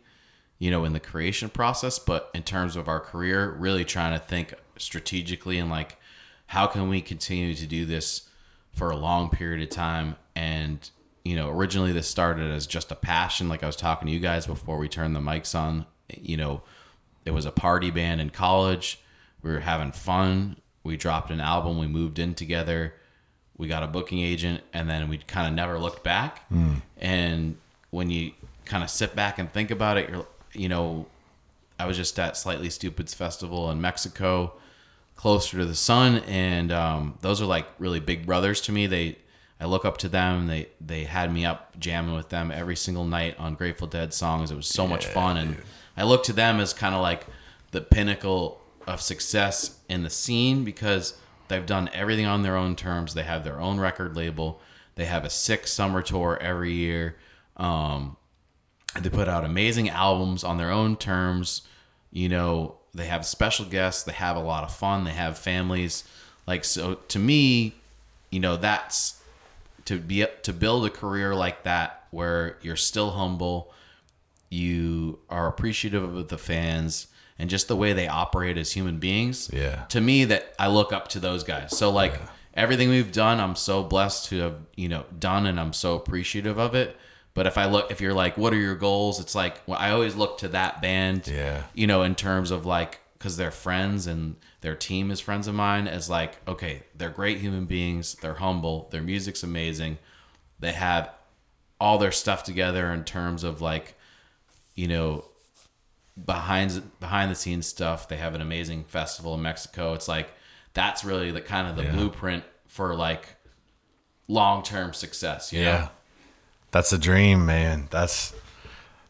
you know, in the creation process. But in terms of our career, really trying to think strategically and like how can we continue to do this for a long period of time and you know originally this started as just a passion like i was talking to you guys before we turned the mics on you know it was a party band in college. We were having fun. We dropped an album. We moved in together. We got a booking agent and then we kind of never looked back. And when you kind of sit back and think about it you're you know i was just at Slightly Stoopid's festival in mexico closer to the sun and um, those are like really big brothers to me. They i look up to them. They they had me up jamming with them every single night on grateful dead songs. It was so much fun and i look to them as kind of like the pinnacle of success in the scene because they've done everything on their own terms. They have their own record label. They have a six summer tour every year. Um, they put out amazing albums on their own terms. You know they have special guests. They have a lot of fun. They have families. Like so to me you know that's to be to build a career like that where you're still humble you are appreciative of the fans and just the way they operate as human beings. Yeah. to me that i look up to those guys. So like everything we've done i'm so blessed to have you know done and i'm so appreciative of it. But if i look if you're like what are your goals? It's like well, i always look to that band Yeah. you know in terms of like because they're friends and their team is friends of mine as like okay they're great human beings they're humble their music's amazing. They have all their stuff together in terms of like you know behind behind the scenes stuff they have an amazing festival in mexico it's like that's really the kind of the blueprint for like long-term success you know That's a dream, man. That's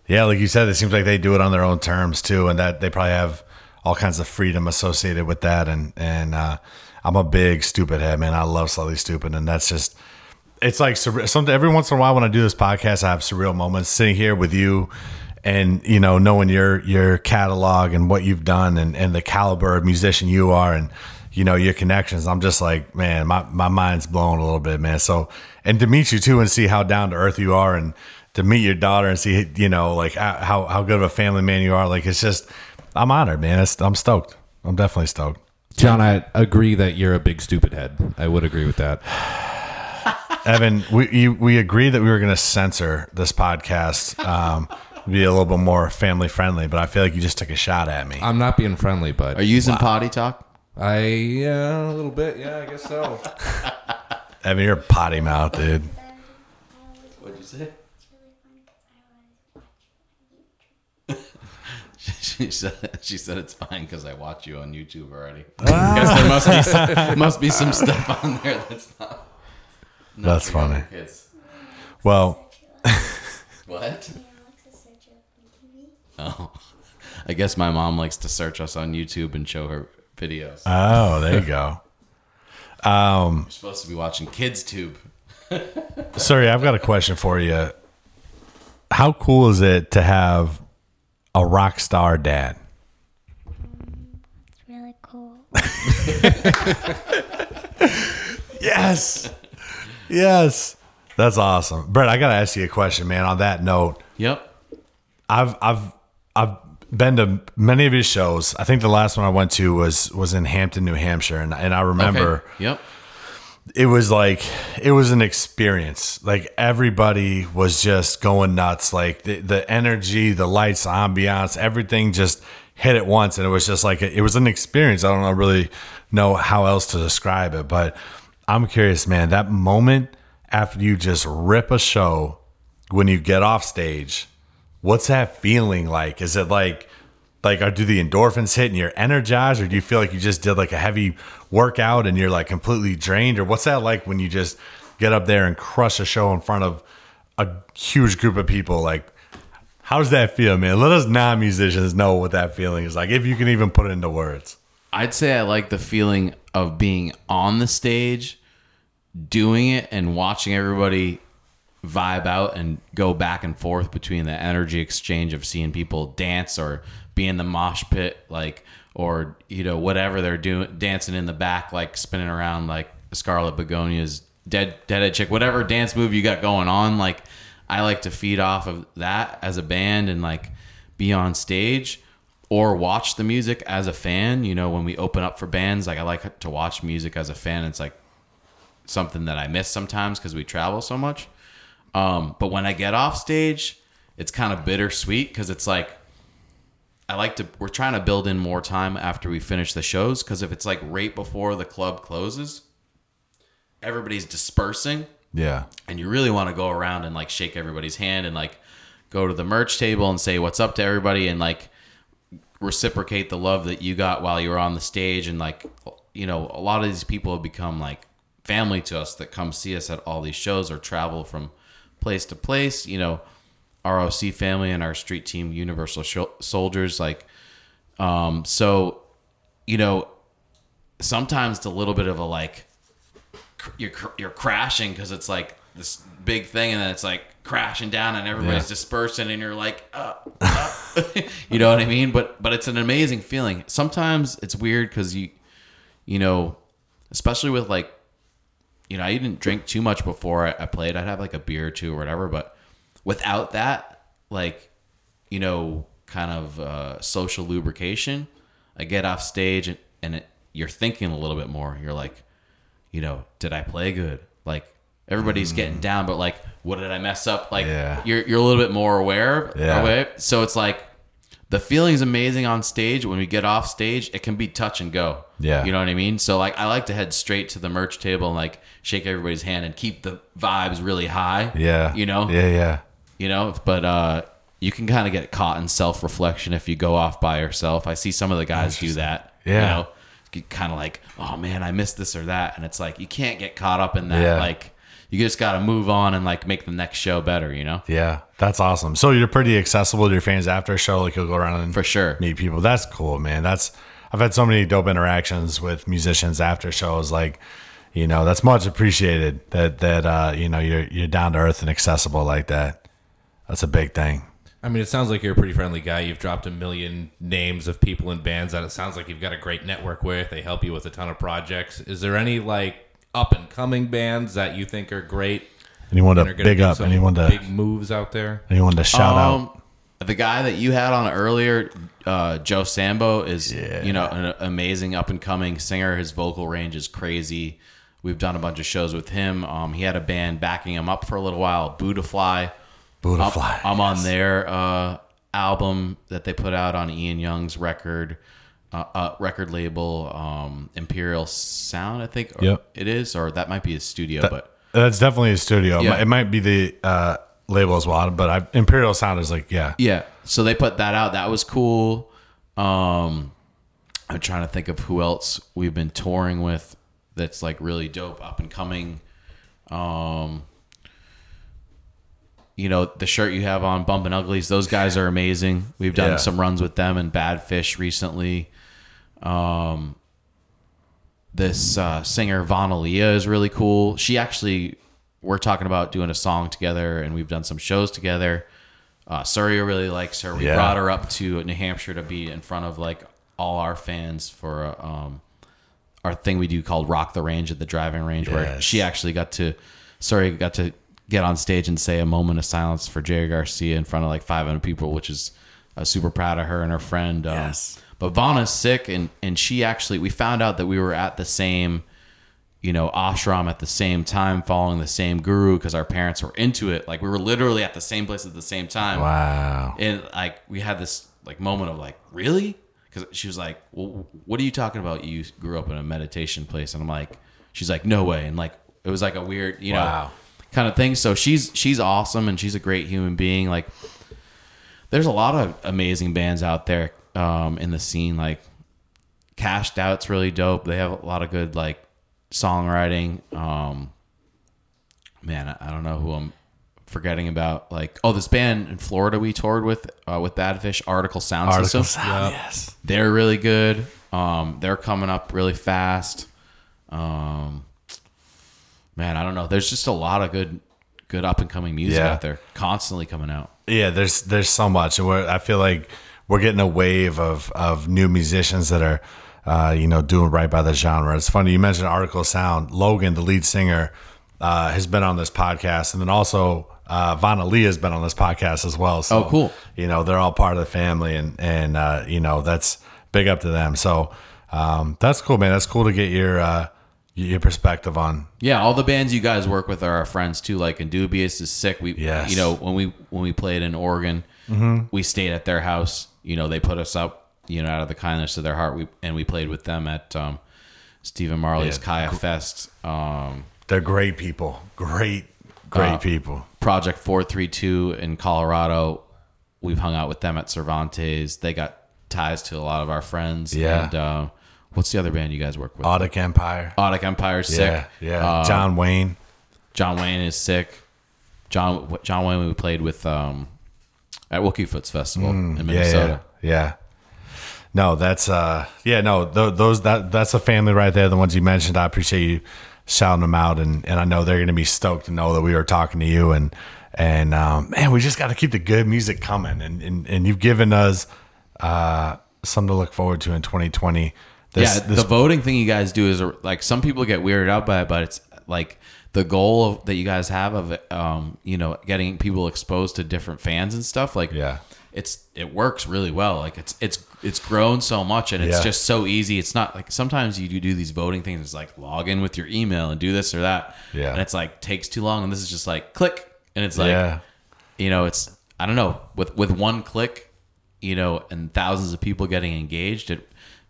yeah, like you said, it seems like they do it on their own terms too, and that they probably have all kinds of freedom associated with that. And and uh, I'm a big stupid head, man. I love Slightly Stoopid, and that's just it's like surre- some every once in a while when I do this podcast, I have surreal moments sitting here with you. And you know, knowing your your catalog and what you've done, and, and the caliber of musician you are, and you know your connections, I'm just like, man, my, my mind's blown a little bit, man. So, and to meet you too, and see how down to earth you are, and to meet your daughter and see, you know, like how how good of a family man you are, like it's just, I'm honored, man. It's, I'm stoked. I'm definitely stoked. John, I agree that you're a big stupid head. I would agree with that. Evan, we you, we agreed that we were going to censor this podcast, um, be a little bit more family friendly, but I feel like you just took a shot at me. I'm not being friendly, but are you using potty talk I yeah, a little bit. Yeah, I guess so. <laughs> I mean, you're a potty mouth, dude. what'd you say <laughs> she said she said it's fine because I watch you on YouTube already. I <laughs> Guess there must be some, must be some stuff on there that's not. not That's for funny. Kids. Well, What? Oh, <laughs> I guess my mom likes to search us on YouTube and show her videos. oh, there you go. Um, You're supposed to be watching Kids Tube. <laughs> Sorry, I've got a question for you. How cool is it to have a rock star dad? It's really cool. <laughs> Yes. Yes. That's awesome. Brett, I got to ask you a question, man. On that note, Yep. I've I've I've been to many of his shows. I think the last one I went to was was in Hampton, New Hampshire, and and I remember Okay. Yep. it was like it was an experience. Like everybody was just going nuts. Like the, the energy, the lights, the ambiance, everything just hit at once, and it was just like it was an experience. I don't know, really know how else to describe it, but I'm curious, man. That moment after you just rip a show when you get off stage, what's that feeling like? Is it like like do the endorphins hit and you're energized or do you feel like you just did like a heavy workout and you're like completely drained? Or what's that like when you just get up there and crush a show in front of a huge group of people? Like how does that feel man? Let us non-musicians know what that feeling is like if you can even put it into words. I'd say I like the feeling of being on the stage, doing it, and watching everybody vibe out and go back and forth between the energy exchange of seeing people dance or be in the mosh pit, like, or, you know, whatever they're doing, dancing in the back, like spinning around like Scarlet Begonias dead, deadhead chick, whatever dance move you got going on. Like, I like to feed off of that as a band and like be on stage or watch the music as a fan. You know, when we open up for bands, like I like to watch music as a fan. It's like something that I miss sometimes because we travel so much. Um, but when I get off stage, it's kind of bittersweet because it's like I like to. We're trying to build in more time after we finish the shows because if it's like right before the club closes, everybody's dispersing yeah and you really want to go around and like shake everybody's hand and like go to the merch table and say what's up to everybody and like reciprocate the love that you got while you were on the stage and like you know a lot of these people have become like family to us that come see us at all these shows or travel from place to place you know ROC family and our street team Universal Sho- Soldiers like um so you know sometimes it's a little bit of a like cr- you're cr- you're crashing because it's like this big thing and then it's like crashing down and everybody's Yeah. dispersing and you're like uh, uh. <laughs> you know what I mean but but it's an amazing feeling sometimes it's weird because you you know especially with like you know I didn't drink too much before I, I played I'd have like a beer or two or whatever but without that like you know kind of uh, social lubrication I get off stage and, and it, you're thinking a little bit more you're like you know, did I play good? Like everybody's getting down, but like, what did I mess up? Like Yeah. you're you're a little bit more aware Yeah. it. So it's like the feeling is amazing on stage. When we get off stage, it can be touch and go. Yeah. You know what I mean? So like I like to head straight to the merch table and like shake everybody's hand and keep the vibes really high. yeah You know? yeah yeah You know, but uh you can kind of get caught in self reflection if you go off by yourself. I see some of the guys do that. Yeah. You know, kind of like, oh man, I missed this or that, and it's like you can't get caught up in that. Yeah. Like, you just got to move on and like make the next show better. You know, Yeah, that's awesome. So you're pretty accessible to your fans after a show. Like you'll go around and for sure. meet people. That's cool, man. That's I've had so many dope interactions with musicians after shows. Like, you know, that's much appreciated. That that uh, you know you're you're down to earth and accessible like that. That's a big thing. I mean, it sounds like you're a pretty friendly guy. You've dropped a million names of people and bands that it sounds like you've got a great network with. They help you with a ton of projects. Is there any like up and coming bands that you think are great? Anyone to and are gonna big up? some Anyone to big moves out there? anyone to shout out? Um, The guy that you had on earlier, uh, Joe Samba, is you know an amazing up and coming singer. His vocal range is crazy. We've done a bunch of shows with him. Um, he had a band backing him up for a little while, Buddha Fly. Buddha I'm, I'm on their uh, album that they put out on Ian Young's record uh, uh, record label, um, Imperial Sound, I think. or Yep. it is, or that might be his studio, but That's definitely a studio. Yeah. It might be the uh, label as well, but I, Imperial Sound is like yeah. yeah. So they put that out. That was cool. Um, I'm trying to think of who else we've been touring with that's like really dope, up and coming. Um, you know, the shirt you have on, Bumpin' Uglies, those guys are amazing. We've done Yeah. some runs with them and Badfish recently. Um, this uh, singer Vana Liya is really cool. She actually, we're talking about doing a song together, and we've done some shows together. Uh, Surrey really likes her. We Yeah. brought her up to New Hampshire to be in front of like all our fans for uh, um, our thing we do called Rock the Range at the driving range, where she actually got to, Surrey got to get on stage and say a moment of silence for Jerry Garcia in front of like 500 people, which is uh, super proud of her and her friend. Um, Yes. But Vana's sick, and and she actually we found out that we were at the same, you know, ashram at the same time, following the same guru because our parents were into it. Like we were literally at the same place at the same time. Wow. And like we had this like moment of like, really? Because she was like, well, what are you talking about? You grew up in a meditation place, and I'm like, she's like, no way. And like it was like a weird, you know, Wow. kind of thing. So she's she's awesome, and she's a great human being. Like there's a lot of amazing bands out there um, in the scene. Like Cashed Out's really dope. They have a lot of good like songwriting. Um, man, I, I don't know who I'm forgetting about. Like, oh, this band in Florida we toured with uh, with Bad Fish, Artikal Sound Artikal System. sound, yes. They're really good. Um, they're coming up really fast. Um, man, I don't know. There's just a lot of good, good up and coming music Yeah. out there, constantly coming out. Yeah, there's there's so much, and I feel like we're getting a wave of of new musicians that are, uh, you know, doing right by the genre. It's funny you mentioned Artikal Sound. Logan, the lead singer, uh, has been on this podcast, and then also uh, Vana Liya has been on this podcast as well. So, Oh, cool. You know, they're all part of the family, and and uh, you know that's big up to them. So um, that's cool, man. That's cool to get your uh, your perspective on. Yeah, all the bands you guys work with are our friends too. Like Indubious is sick. We, Yes. you know, when we when we played in Oregon, we stayed at their house. You know, they put us up, you know, out of the kindness of their heart. We and we played with them at um, Stephen Marley's Yeah. Kaya Fest. Um, They're great people, great, great Uh, people. Project Four Three Two in Colorado. We've hung out with them at Cervantes. They got ties to a lot of our friends. Yeah. And uh, what's the other band you guys work with? Audic Empire. Audic Empire's sick. Yeah, yeah. Uh, John Wayne. John Wayne is sick. John John Wayne we played with um, at Wookiefoot's Festival in Yeah, Minnesota. yeah, yeah. No, that's uh, yeah, no, th- those that that's a family right there. The ones you mentioned, I appreciate you shouting them out, and and I know they're gonna be stoked to know that we were talking to you, and and um, man, we just got to keep the good music coming, and and, and you've given us uh something to look forward to in 2020. This, yeah, this the voting thing you guys do is like some people get weirded out by it, but it's like the goal of, that you guys have of um, you know getting people exposed to different fans and stuff. Like Yeah. it's it works really well. Like it's it's it's grown so much and it's Yeah. just so easy. It's not like sometimes you do do these voting things. It's like log in with your email and do this or that. Yeah. and it's like takes too long. And this is just like click and it's like yeah, you know it's i don't know with with one click you know and thousands of people getting engaged it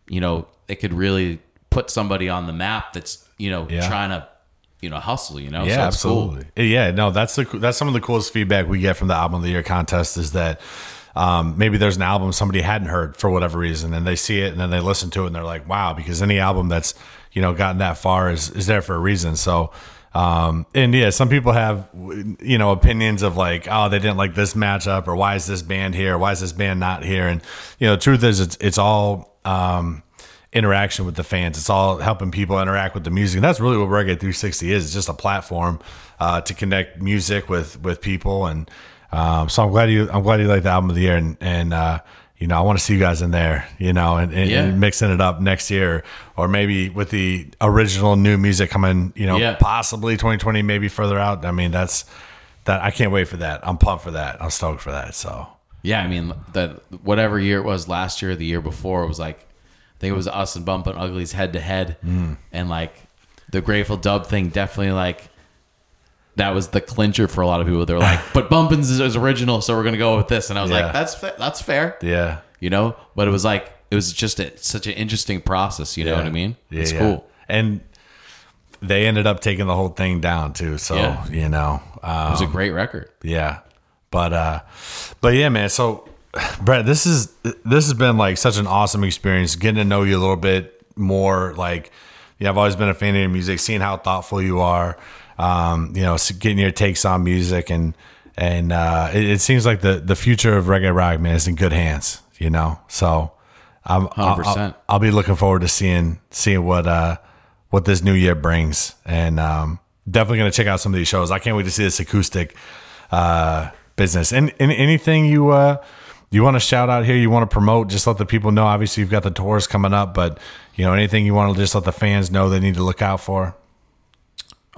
you know it could really put somebody on the map that's you know Yeah. trying to you know hustle you know Yeah, So it's cool. absolutely. Yeah, no, that's the that's some of the coolest feedback we get from the album of the year contest is that um, maybe there's an album somebody hadn't heard for whatever reason, and they see it and then they listen to it and they're like, wow, because any album that's you know gotten that far is is there for a reason. So. Um, and yeah, some people have, you know, opinions of like, oh, they didn't like this matchup, or why is this band here? Why is this band not here? And you know, the truth is, it's it's all um, interaction with the fans. It's all helping people interact with the music. And that's really what Reggae 360 is. It's just a platform uh, to connect music with with people. And um, so I'm glad you I'm glad you like the album of the year. And, and uh, you know, I want to see you guys in there. You know, and, and, Yeah. and mixing it up next year, or maybe with the original new music coming. You know, Yeah. possibly 2020, maybe further out. I mean, that's that. I can't wait for that. I'm pumped for that. I'm stoked for that. So. yeah i mean that whatever year it was last year or the year before it was like think it was us and Bumpin' Uglies head to head and like the Grateful Dub thing definitely like that was the clincher for a lot of people they were like <laughs> but bumpins is, is original so we're gonna go with this and i was Yeah. like that's fa- that's fair Yeah. you know but it was like it was just a, such an interesting process you know what i mean Yeah, it's yeah. cool And they ended up taking the whole thing down too. So Yeah. you know, um, it was a great record yeah. But uh, but yeah, man. So Brett, this is this has been like such an awesome experience getting to know you a little bit more. Like, yeah, I've always been a fan of your music, seeing how thoughtful you are. Um, you know, getting your takes on music and and uh, it, it seems like the the future of reggae rock, man, is in good hands. You know, so. I'm, I'll, 100%. I'll, I'll be looking forward to seeing seeing what uh what this new year brings, and um, definitely gonna check out some of these shows. I can't wait to see this acoustic uh, business. And, and anything you uh you want to shout out here, you want to promote, just let the people know. Obviously, you've got the tours coming up, but you know anything you want to just let the fans know they need to look out for.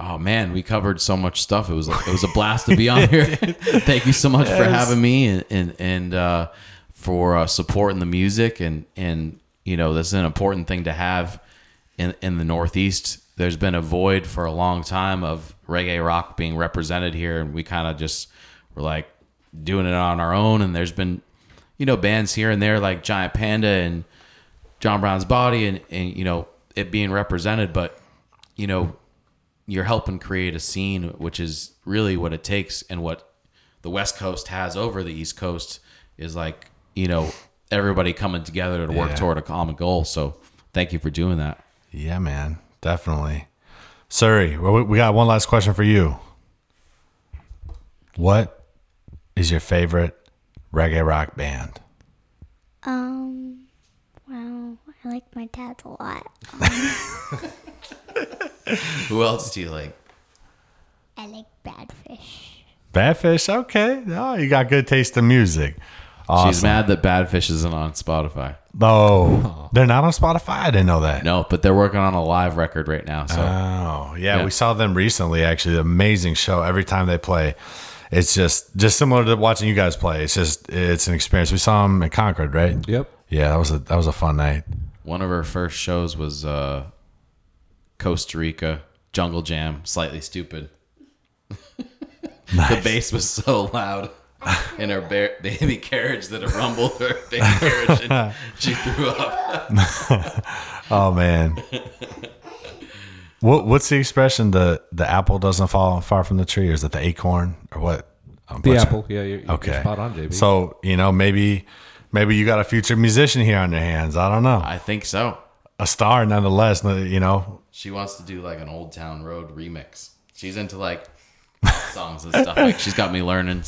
Oh man, we covered so much stuff. It was like, it was a blast to be on here. <laughs> Thank you so much for having me and and, and uh, for uh, supporting the music and and you know this is an important thing to have in in the Northeast. There's been a void for a long time of reggae rock being represented here, and we kind of just were like doing it on our own. And there's been you know bands here and there like Giant Panda and John Brown's Body, and and you know it being represented, but you know you're helping create a scene, which is really what it takes and what the West Coast has over the East Coast is like you know everybody coming together to work Yeah. toward a common goal. So thank you for doing that. Yeah, man, definitely. Surrey, we- we got one last question for you. What is your favorite reggae rock band? Um, well, I like my dad's a lot. <laughs> Who else do you like? I like Badfish. Badfish, okay. Oh, you got good taste in music. Awesome. She's mad that Badfish isn't on Spotify. Oh, <laughs> they're not on Spotify. I didn't know that. No, but they're working on a live record right now. So Oh, yeah, Yeah. we saw them recently. Actually, amazing show. Every time they play, it's just just similar to watching you guys play. It's just it's an experience. We saw them at Concord, right? Yep. Yeah, that was a that was a fun night. one of our first shows was uh, Costa Rica Jungle Jam, Slightly Stoopid. <laughs> The bass was so loud in her ba- baby carriage that it rumbled her baby carriage and she threw up. <laughs> Oh man. What what's the expression? The the apple doesn't fall far from the tree, or is it the acorn, or what? I'm The butchering. apple. Yeah, you're, you're Okay. spot on, JB. So you know maybe maybe you got a future musician here on your hands. I don't know. I think so. A star nonetheless. You know. She wants to do like an Old Town Road remix. She's into like <laughs> songs and stuff. Like she's got me learning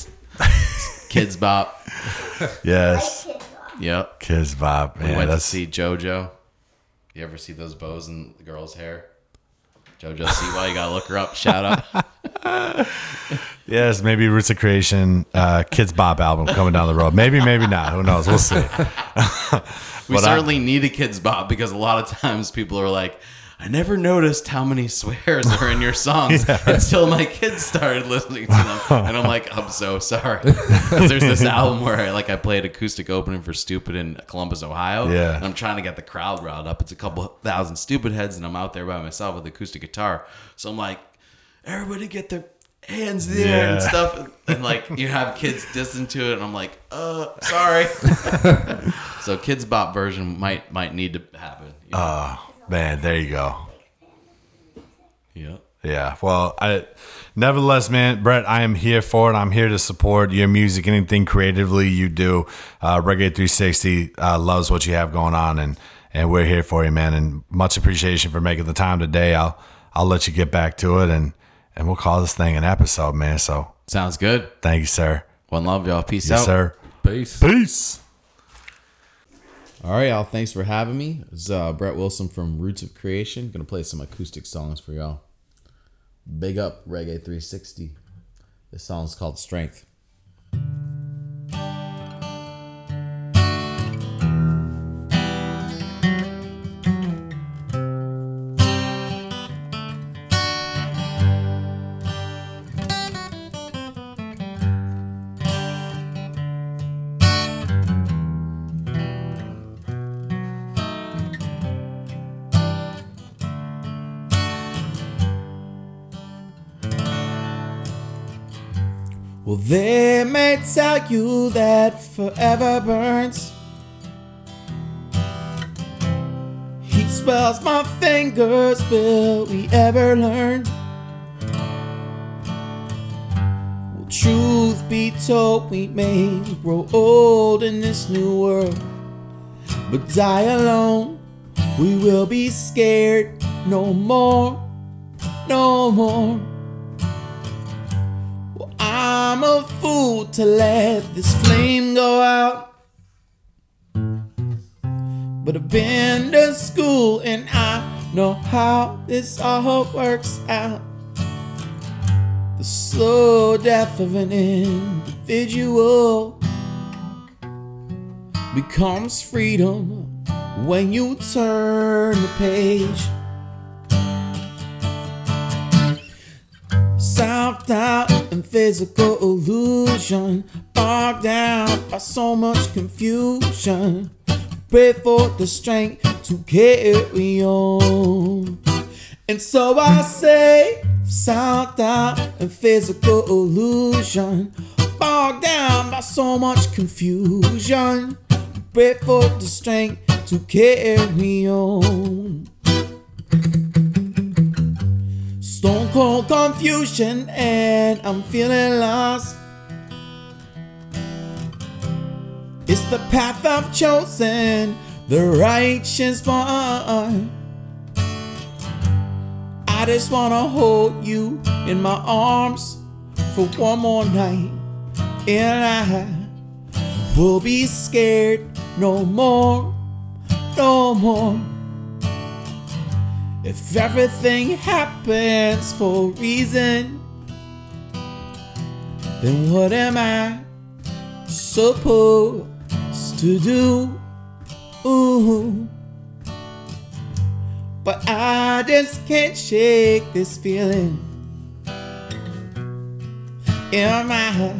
Kidz Bop. Yes. Yep. Kidz Bop. We Yeah, went to see JoJo. You ever see those bows in the girl's hair? JoJo Siwa, you gotta look her up. Shout out. yes. Maybe Roots of Creation, uh, Kidz Bop album coming down the road. Maybe, maybe not. Who knows? We'll see. <laughs> We But I- certainly need a Kidz Bop because a lot of times people are like, I never noticed how many swears are in your songs <laughs> until my kids started listening to them. And I'm like, I'm so sorry. <laughs> there's this album where I, like I played acoustic opening for Stoopid in Columbus, Ohio. Yeah. And I'm trying to get the crowd riled up. It's a couple thousand Stupid heads, and I'm out there by myself with acoustic guitar. So I'm like, everybody get their hands in the air and stuff. And like you have kids listen to it, and I'm like, uh, sorry. <laughs> so Kidz Bop version might might need to happen. you know? Man, there you go. yeah. Yeah. Well, I nevertheless, man, Brett, I am here for it. I'm here to support your music, anything creatively you do. Uh, Reggae 360 uh, loves what you have going on, and and we're here for you, man. And much appreciation for making the time today. I'll I'll let you get back to it, and and we'll call this thing an episode, man. So Sounds good. thank you, sir. One love, y'all. Peace Yes, out. sir. Peace. Peace. All right, y'all. Thanks for having me. It's uh, Brett Wilson from Roots of Creation. Gonna play some acoustic songs for y'all. Big up Reggae 360. This song's called Strength. Well, they may tell you that forever burns. Heat swells my fingers, will we ever learn? Well, truth be told, we may grow old in this new world, but die alone. We will be scared no more, no more. To let this flame go out. But I've been to school and I know how this all works out. The slow death of an individual becomes freedom when you turn the page. Self doubt and physical illusion, bogged down by so much confusion. Pray for the strength to carry on. And so I say, self doubt and physical illusion, bogged down by so much confusion. Pray for the strength to carry on. Stone cold confusion, and I'm feeling lost. It's the path I've chosen, the righteous one. I just wanna hold you in my arms for one more night, and I will be scared no more, no more. If everything happens for a reason, then what am I supposed to do? Ooh. But I just can't shake this feeling. Am I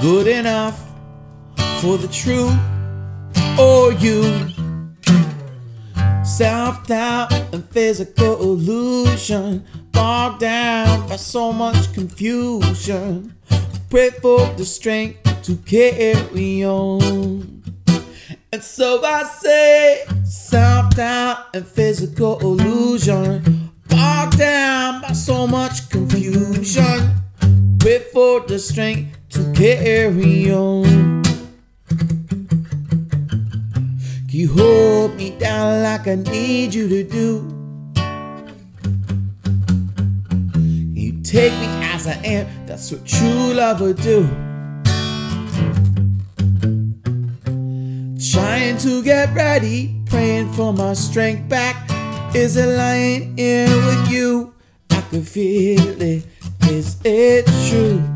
good enough for the truth or you? Self doubt and physical illusion, bogged down by so much confusion. Pray for the strength to carry on. And so I say, self doubt and physical illusion, bogged down by so much confusion. Pray for the strength to carry on. You hold me down like I need you to do. You take me as I am, that's what true love would do. Trying to get ready, praying for my strength back. Is it lying here with you? I can feel it. Is it true?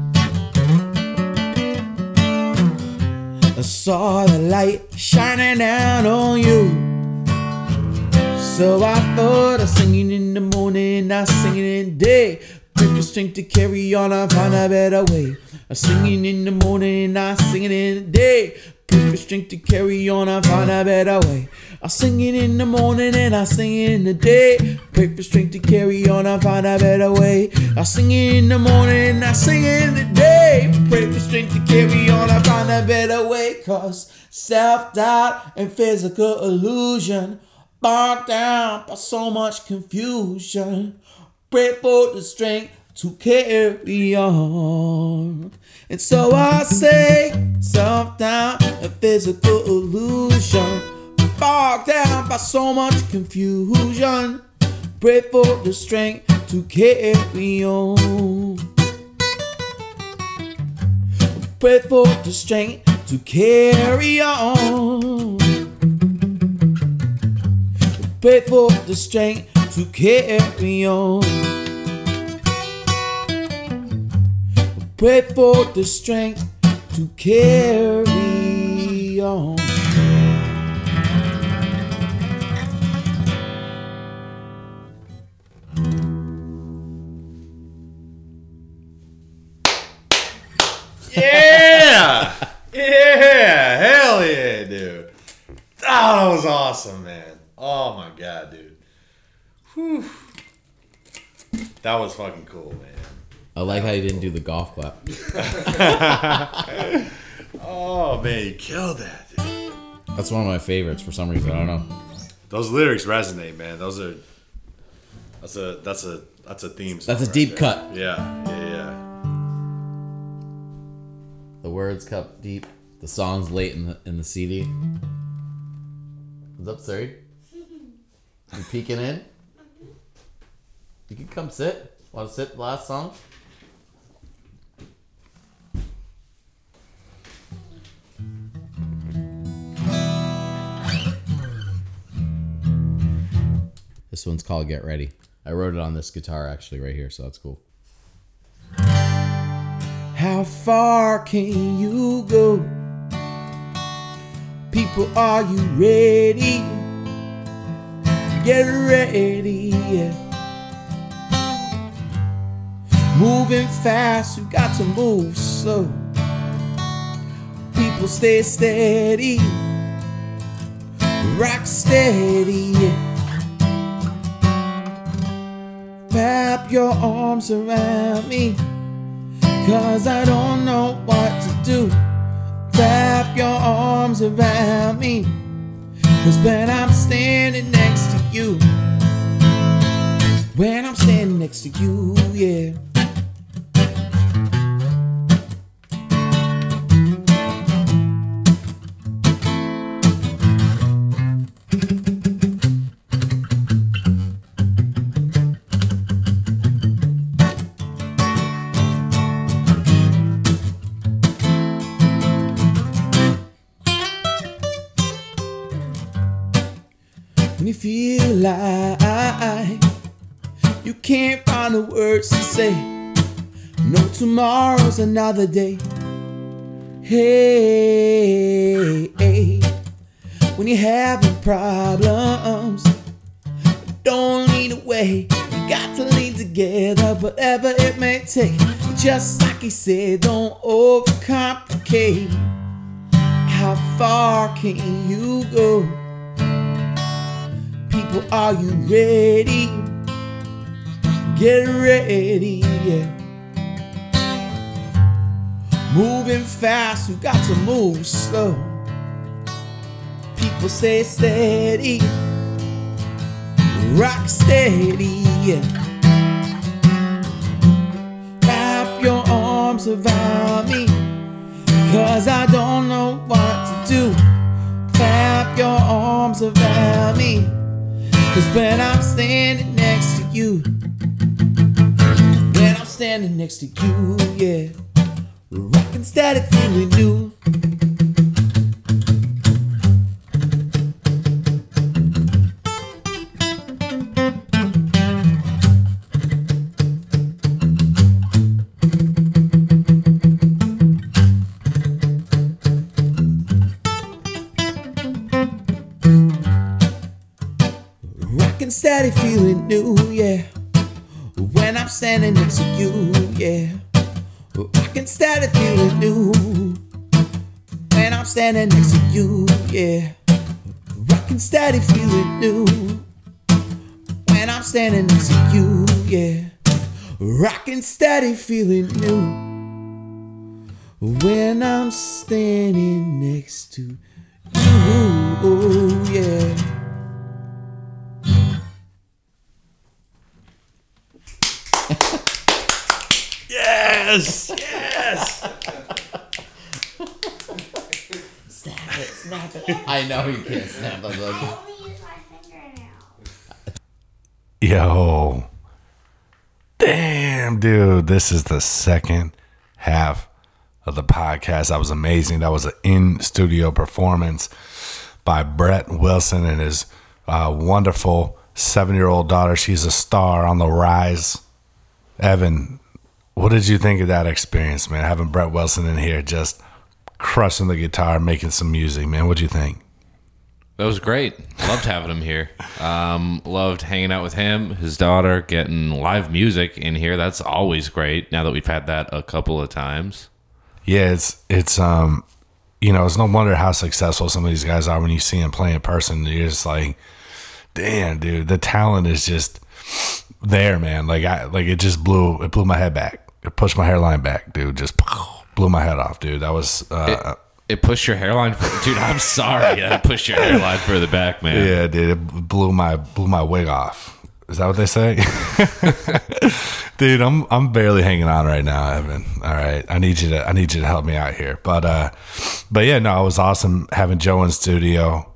Saw the light shining down on you. So I thought of singing in the morning, I singing in the day. Pray for strength to carry on, I find a better way. I singing in the morning, I singing in the day. For strength to carry on, I find a better way. I sing it in the morning and I sing it in the day. Pray for strength to carry on, I find a better way. I sing it in the morning and I sing it in the day. Pray for strength to carry on, I find a better way. Cause self doubt and physical illusion bogged down by so much confusion. Pray for the strength to carry on. And so I say, doubt and physical illusion, bogged down by so much confusion. Pray for the strength to carry on. Pray for the strength to carry on. Pray for the strength to carry on. Pray for the strength to carry on. Yeah! yeah! Hell yeah, dude. Oh, that was awesome, man. Oh my god, dude. Whew. That was fucking cool, man. I like how you didn't do the golf clap. <laughs> Oh man, you killed that, dude. That's one of my favorites for some reason. I don't know. Those lyrics resonate, man. Those are that's a that's a that's a theme. song That's a right deep there. cut. Yeah, yeah, yeah. The words cut deep. The song's late in the in the CD. What's up, Siri? You peeking in? You can come sit. Want to sit the last song? This one's called Get Ready. I wrote it on this guitar actually right here, so that's cool. How far can you go? People, are you ready? Get ready. yeah. Moving fast, you got to move slow. People, stay steady. Rock steady. yeah. Wrap your arms around me. Cause I don't know what to do. Wrap your arms around me. Cause when I'm standing next to you, when I'm standing next to you, yeah. No, tomorrow's another day. Hey, hey. when you're having problems, don't lean away. You got to lean together, whatever it may take. Just like he said, don't overcomplicate. How far can you go? People, are you ready? Get ready, yeah. Moving fast, you got to move slow. People say steady, rock steady, yeah. Wrap your arms around me, cause I don't know what to do. Wrap your arms around me, cause when I'm standing next to you, standing next to you, yeah. Rockin' steady, feeling new. Rockin' steady, feeling new, standing next to you, yeah. I can Rockin' steady, feeling new. When I'm standing next to you, yeah. Rockin' steady, feeling new. When I'm standing next to you, yeah. Rockin' steady, feeling new. When I'm standing next to you, oh, yeah. Yes, yes. Snap it, snap it. I know you can't snap. it. I'm like, only use my fingernail. Yo. Damn, dude. This is the second half of the podcast. That was amazing. That was an in studio performance by Brett Wilson and his uh, wonderful seven year old daughter. She's a star on the rise. Evan, what did you think of that experience, man? Having Brett Wilson in here just crushing the guitar, making some music, man. What'd you think? That was great. Loved having him here. Um, loved hanging out with him, his daughter, getting live music in here. That's always great. Now that we've had that a couple of times. Yeah, it's it's um you know, it's no wonder how successful some of these guys are when you see them play in person. You're just like, damn, dude, the talent is just there, man. Like I like it just blew it blew my head back. It pushed my hairline back, dude. Just blew my head off, dude. That was uh It pushed your hairline, for, <laughs> dude. I'm sorry, that <laughs> pushed your hairline further back, man. yeah, dude. It blew my blew my wig off. Is that what they say? <laughs> dude, I'm I'm barely hanging on right now, Evan. All right. I need you to I need you to help me out here. But uh but yeah, no, it was awesome having Joe in studio.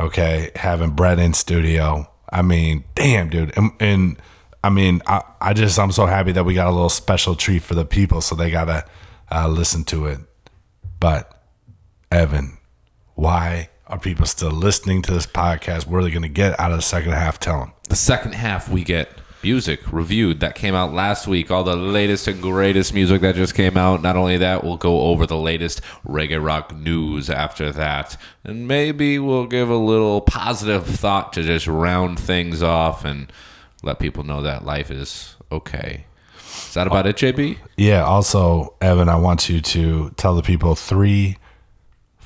Okay, having Brett in studio. I mean, damn, dude. And, and I mean, I, I just I'm so happy that we got a little special treat for the people, so they gotta uh, listen to it. But Evan, why are people still listening to this podcast? What are they to get out of the second half? Tell them. The second half, we get music reviewed that came out last week. All the latest and greatest music that just came out. Not only that, we'll go over the latest reggae rock news after that. And maybe we'll give a little positive thought to just round things off and let people know that life is okay. Is that about it, JB? Yeah. Also, Evan, I want you to tell the people three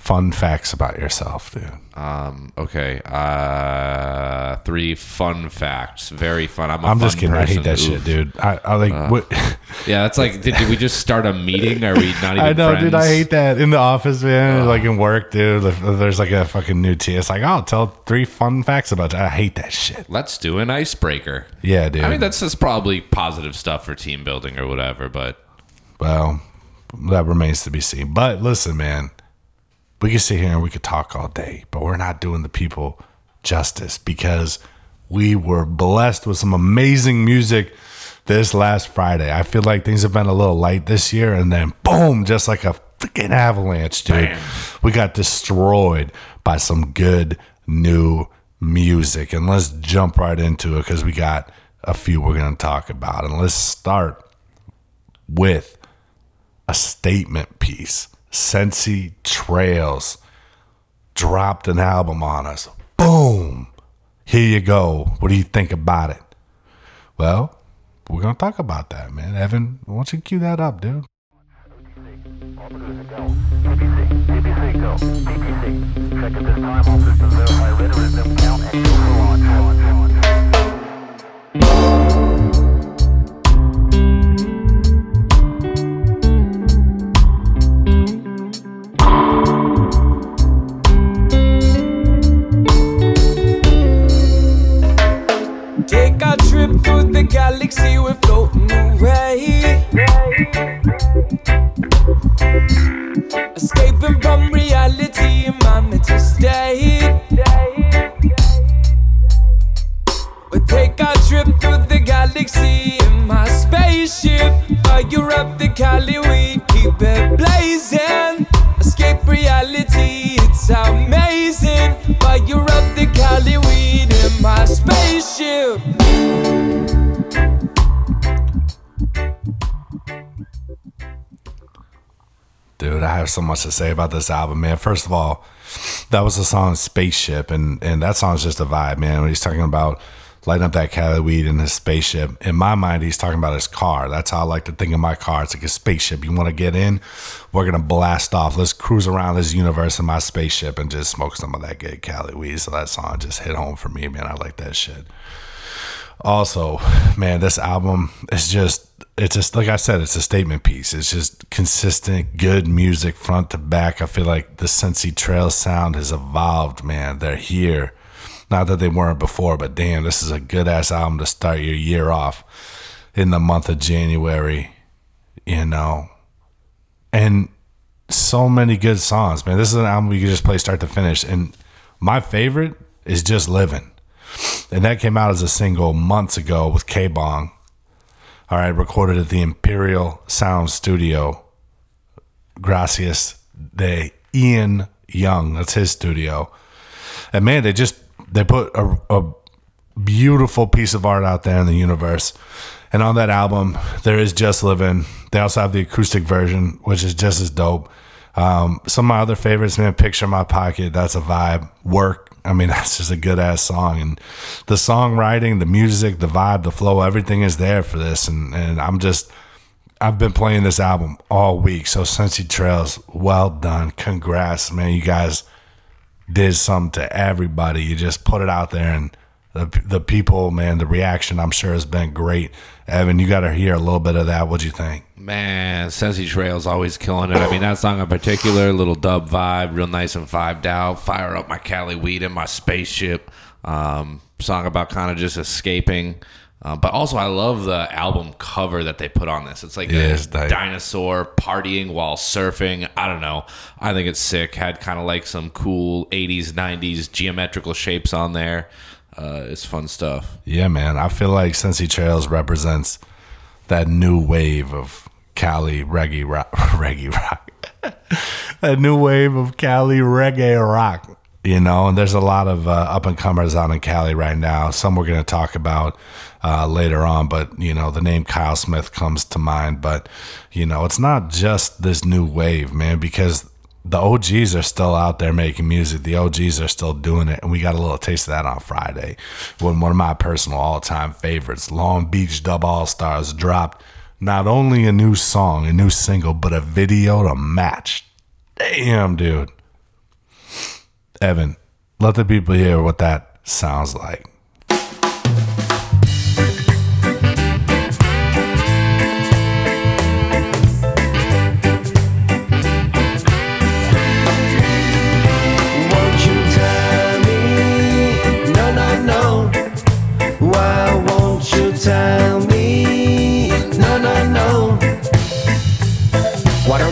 fun facts about yourself, dude. Um, okay. Uh, three fun facts. Very fun. I'm, a I'm just fun kidding. I hate person. that shit, dude. I, I like what. <laughs> Yeah, that's like. Did, did we just start a meeting? Are we not <laughs> even? I know, friends? dude. I hate that in the office, man. Like in work, dude. There's like a fucking new T. It's like, oh, tell three fun facts about you. I hate that shit. Let's do an icebreaker. Yeah, dude. I mean, that's just probably positive stuff for team building or whatever. But Well, that remains to be seen. But listen, man, we could sit here and we could talk all day, but we're not doing the people justice because we were blessed with some amazing music this last Friday. I feel like things have been a little light this year, and then boom, just like a freaking avalanche, dude. We got destroyed by some good new music. And let's jump right into it because we got a few we're going to talk about. And let's start with a statement piece. Sensi Trails dropped an album on us. Boom. Here you go. What do you think about it? Well, we're going to talk about that, man. Evan, why don't you cue that up, dude? Take galaxy, we're floating away. Escaping from reality in my mental state. We take our trip through the galaxy in my spaceship. Fire up the Cali, we keep it blazing. Escape reality, it's amazing. Fire up the Cali weed in my spaceship. Dude, I have so much to say about this album, man. First of all, that was the song Spaceship, and, and that song's just a vibe, man. When he's talking about lighting up that Cali weed in his spaceship, in my mind, he's talking about his car. That's how I like to think of my car. It's like a spaceship. You want to get in? We're going to blast off. Let's cruise around this universe in my spaceship and just smoke some of that good Cali weed. So that song just hit home for me, man. I like that shit also <laughs> man this album is just it's just like i said it's a statement piece. It's just consistent good music front to back. I feel like the Sensi trail sound has evolved man. They're here. Not that they weren't before but damn this is a good ass album to start your year off in the month of january you know? And so many good songs man. This is an album you can just play start to finish. And my favorite is just living and that came out as a single months ago with K Bong. All right, recorded at the Imperial Sound Studio. Gracias de Ian Young. That's his studio. And man, they just they put a, a beautiful piece of art out there in the universe. And on that album, there is Just Living. They also have the acoustic version, which is just as dope. Um, some of my other favorites, man, Picture My Pocket, that's a vibe. Work, I mean, <laughs> that's just a good ass song. And the songwriting, the music, the vibe, the flow, everything is there for this. And, and I'm just, I've been playing this album all week. So, Sensi Trails, well done. Congrats, man. You guys did something to everybody. You just put it out there and the, the people, man, the reaction I'm sure has been great. Evan, you got to hear a little bit of that. What'd you think? Man, Sensi Trail's always killing it. I mean, that song in particular, little dub vibe, real nice and vibed out. Fire up my Cali weed in my spaceship. Um, song about kind of just escaping. Uh, but also, I love the album cover that they put on this. It's like Yeah, a it's dinosaur partying while surfing. I don't know. I think it's sick. Had kind of like some cool 80s, 90s geometrical shapes on there. Uh, it's fun stuff. Yeah, man. I feel like Sensi Trails represents that new wave of Cali reggae rock. <laughs> reggae rock. <laughs> that new wave of Cali reggae rock. You know, and there's a lot of uh, up and comers out in Cali right now. Some we're going to talk about uh, later on, but you know, the name Kyle Smith comes to mind. But you know, it's not just this new wave, man, because the OGs are still out there making music. The OGs are still doing it, and we got a little taste of that on Friday when one of my personal all-time favorites, Long Beach Dub All Stars, dropped not only a new song, a new single, but a video to match. Damn, dude. Evan, let the people hear what that sounds like.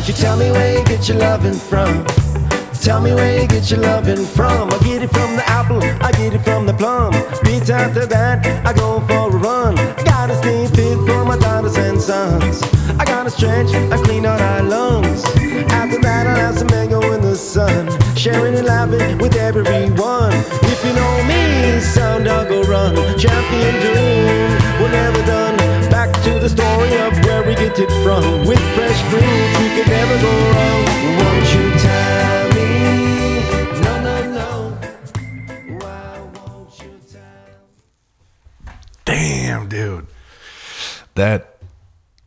You tell me where you get your loving from? Tell me where you get your loving from. I get it from the apple, I get it from the plum. Beats after that, I go for a run. Gotta stay fit for my daughters and sons. I gotta stretch, I clean out our lungs. After that, I'll have some mango sun. sharing and laughing with everyone. If you know me, sound dog go run. Champion dream, we're never done. Back to the story of where we get it from. With fresh we can never go wrong. Won't you tell me? No, no, no. Why won't you tell Damn, dude. That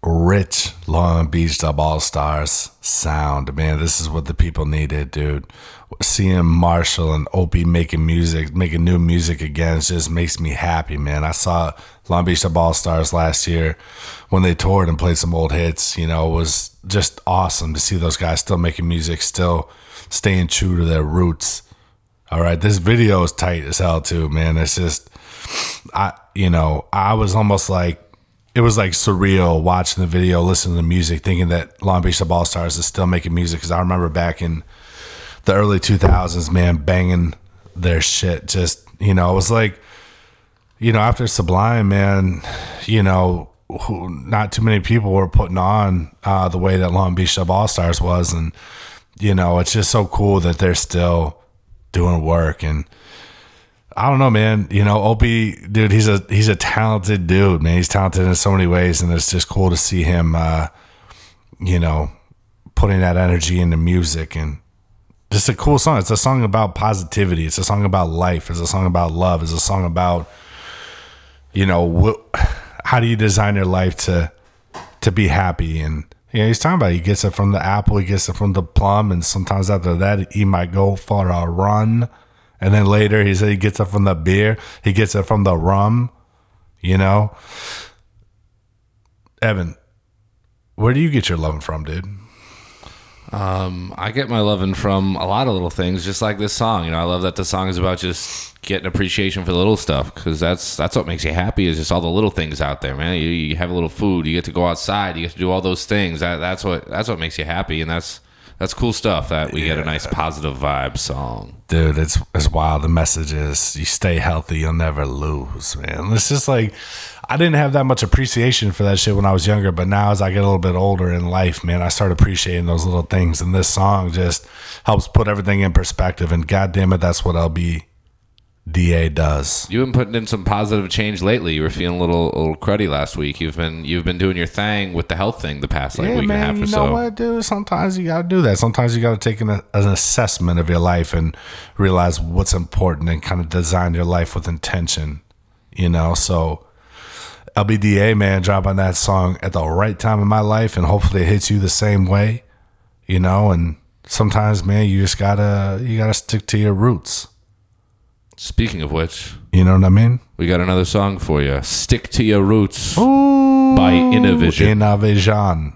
rich Long Beach Dub All Stars sound, man. This is what the people needed, dude. Seeing Marshall and Opie making music, making new music again, just makes me happy, man. I saw Long Beach Dub All Stars last year when they toured and played some old hits. You know, it was just awesome to see those guys still making music, still staying true to their roots. All right, this video is tight as hell too, man. It's just, I, you know, I was almost like, it was like surreal watching the video, listening to the music, thinking that Long Beach Dub All Stars is still making music. Because I remember back in the early 2000s, man, banging their shit. Just, you know, it was like, you know, after Sublime, man, you know, who, not too many people were putting on uh, the way that Long Beach Dub All Stars was. And, you know, it's just so cool that they're still doing work. And, I don't know, man. You know, Opie, dude, he's a he's a talented dude, man. He's talented in so many ways, and it's just cool to see him, uh, you know, putting that energy into music and just a cool song. It's a song about positivity. It's a song about life. It's a song about love. It's a song about, you know, wh- how do you design your life to to be happy and. Yeah, he's talking about he gets it from the apple, he gets it from the plum, and sometimes after that he might go for a run. And then later he said he gets it from the beer, he gets it from the rum, you know. Evan, where do you get your loving from, dude? Um, I get my loving from a lot of little things, just like this song. You know, I love that the song is about just getting appreciation for the little stuff because that's that's what makes you happy is just all the little things out there, man. You, you have a little food, you get to go outside, you get to do all those things. That that's what that's what makes you happy, and that's that's cool stuff. That we get a nice positive vibe song. Dude, it's it's wild. The message is you stay healthy, you'll never lose, man. It's just like I didn't have that much appreciation for that shit when I was younger, but now as I get a little bit older in life, man, I start appreciating those little things. And this song just helps put everything in perspective. And goddamn it, that's what LB DA does. You've been putting in some positive change lately. You were feeling a little, a little cruddy last week. You've been you've been doing your thing with the health thing the past like yeah, week and a half or so. you so. know what, dude? Sometimes you got to do that. Sometimes you got to take an, an assessment of your life and realize what's important and kind of design your life with intention, you know? So, LBDA, man, dropping that song at the right time in my life, and hopefully it hits you the same way, you know? And sometimes, man, you just gotta you gotta stick to your roots. Speaking of which, You know what I mean? we got another song for you. Stick to your roots by Innovision. Innovision.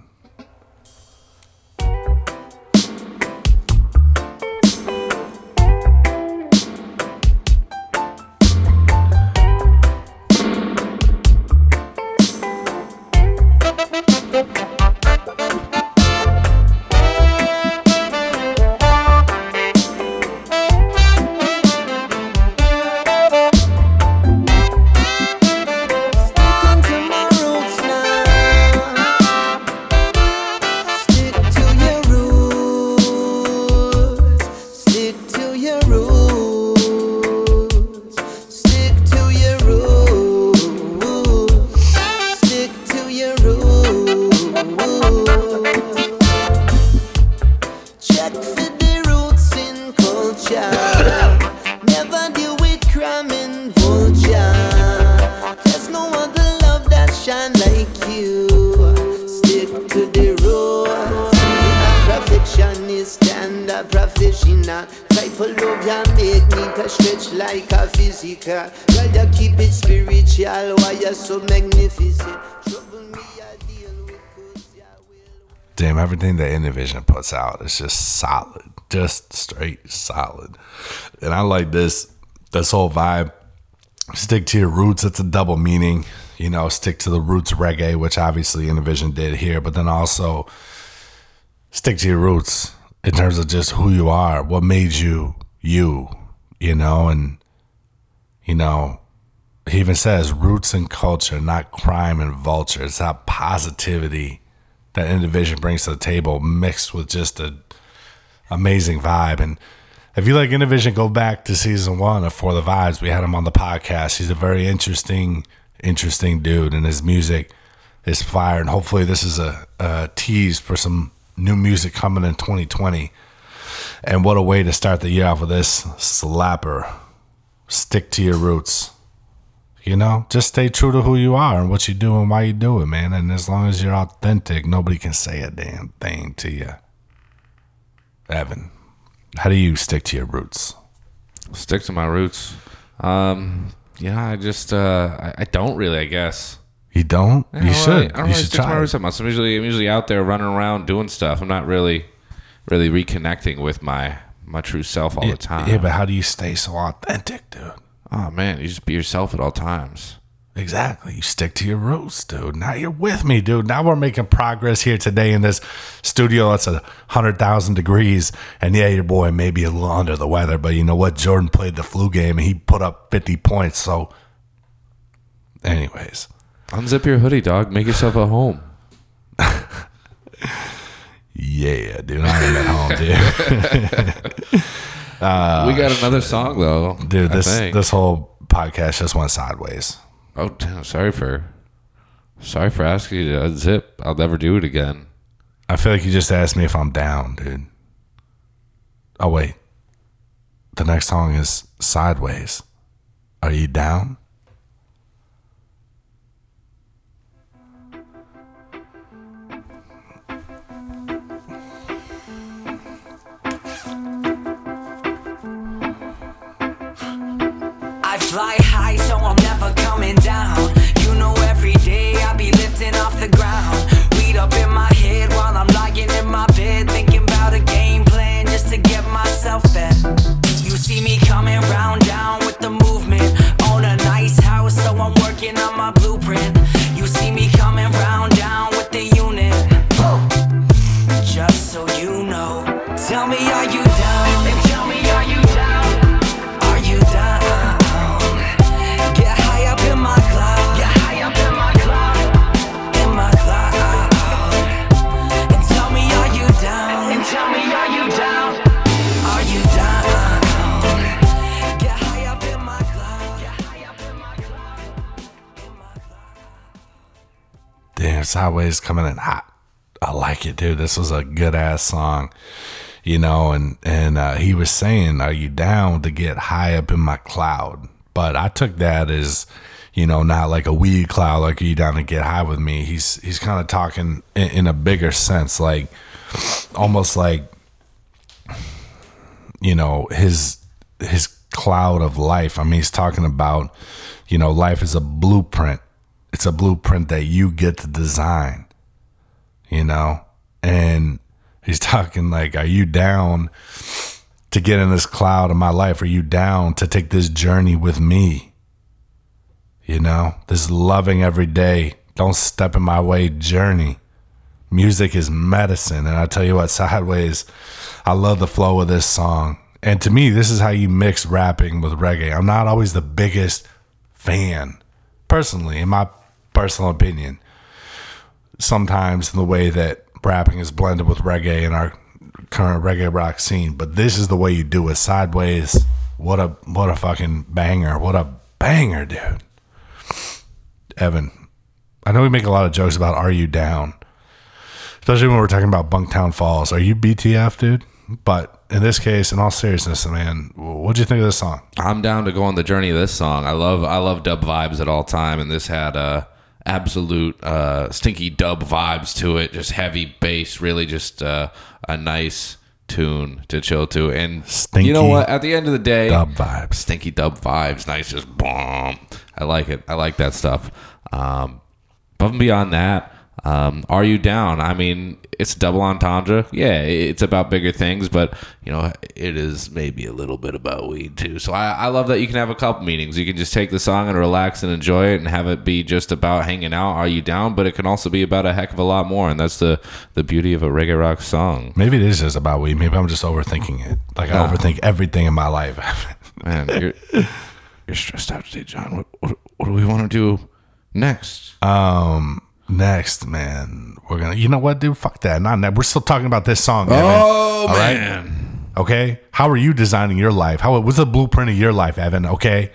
Is just solid, just straight solid. And I like this this whole vibe. Stick to your roots. It's a double meaning, you know. Stick to the roots reggae, which obviously Innovision did here, but then also stick to your roots in terms of just who you are, what made you you, you know, and you know, he even says roots and culture, not crime and vulture. It's that positivity that Innovision brings to the table mixed with just a amazing vibe. And If you like Innovision, go back to season one of For the Vibes. We had him on the podcast. He's a very interesting, interesting dude, and his music is fire. And hopefully, this is a, a tease for some new music coming in 2020. And what a way to start the year off with this slapper. Stick to your roots. You know, just stay true to who you are and what you do and why you do it, man. And as long as you're authentic, nobody can say a damn thing to you. Evan, how do you stick to your roots? Stick to my roots. Um, yeah, I just uh, I, I don't really. I guess. You don't? I you don't should. really- I don't you really should stick to my try. roots that much. I'm usually I'm usually out there running around doing stuff. I'm not really really reconnecting with my my true self all the time. Yeah, but how do you stay so authentic, dude? Oh man, you just be yourself at all times. Exactly. You stick to your roots, dude. Now you're with me, dude. Now we're making progress here today in this studio. That's a hundred thousand degrees, and yeah, your boy may be a little under the weather, but you know what? Jordan played the flu game and he put up fifty points. So, anyways, Unzip your hoodie, dog. Make yourself a home. <laughs> yeah, dude, I am at home, dude. <laughs> we got another song though, Uh, Dude, I this think. this whole podcast just went sideways. Oh, damn, sorry for sorry for asking you to unzip. I'll never do it again. I feel like you just asked me if I'm down, dude. Oh wait. The next song is Sideways. Are you down? Up in my head while I'm lying in my bed, thinking about a game plan just to get myself bet. You see me coming round down with the movement. Own a nice house, so I'm working on my Sideways coming in hot. I like it, dude. This was a good ass song. You know, and and uh, he was saying, "Are you down to get high up in my cloud?" But I took that as, you know, not like a weed cloud. Like, are you down to get high with me? He's he's kind of talking in, in a bigger sense, like almost like, you know, his his cloud of life. I mean, he's talking about, you know, life is a blueprint. It's a blueprint that you get to design you know? And he's <laughs> talking like, Are you down to get in this cloud of my life? Are you down to take this journey with me? You know, this loving every day, don't step in my way journey. Music is medicine. And I tell you what, <laughs> Sideways, I love the flow of this song. And to me, this is how you mix rapping with reggae. I'm not always the biggest fan, personally, in my personal opinion sometimes in the way that rapping is blended with reggae in our current reggae rock scene. But this is the way you do it. Sideways. What a what a fucking banger. What a banger, dude. Evan. I know we make a lot of jokes about are you down? Especially when we're talking about Bunktown Falls. Are you BTF, dude? But in this case, in all seriousness, man, what do you think of this song? I'm down to go on the journey of this song. I love I love dub vibes at all time, and this had uh, absolute uh, stinky dub vibes to it. Just heavy bass, really just uh, a nice tune to chill to. And Stinky you know what? At the end of the day, dub vibes. stinky dub vibes, nice, just bomb. I like it. I like that stuff. Um, above and beyond that, um, are you down? I mean, it's double entendre. Yeah, it's about bigger things, but you know, it is maybe a little bit about weed too. So I, I love that you can have a couple meetings. You can just take the song and relax and enjoy it, and have it be just about hanging out. Are you down? But it can also be about a heck of a lot more, and that's the the beauty of a reggae rock song. Maybe it is just about weed. Maybe I'm just overthinking it. Like I overthink everything in my life. <laughs> Man, you're you're stressed out today, John. What what, what do we want to do next? Um, next, man, we're gonna. You know what, dude? Fuck that. Not that. We're still talking about this song. Evan. Oh All right? man. Okay? How are you designing your life? How what's the blueprint of your life, Evan? Okay?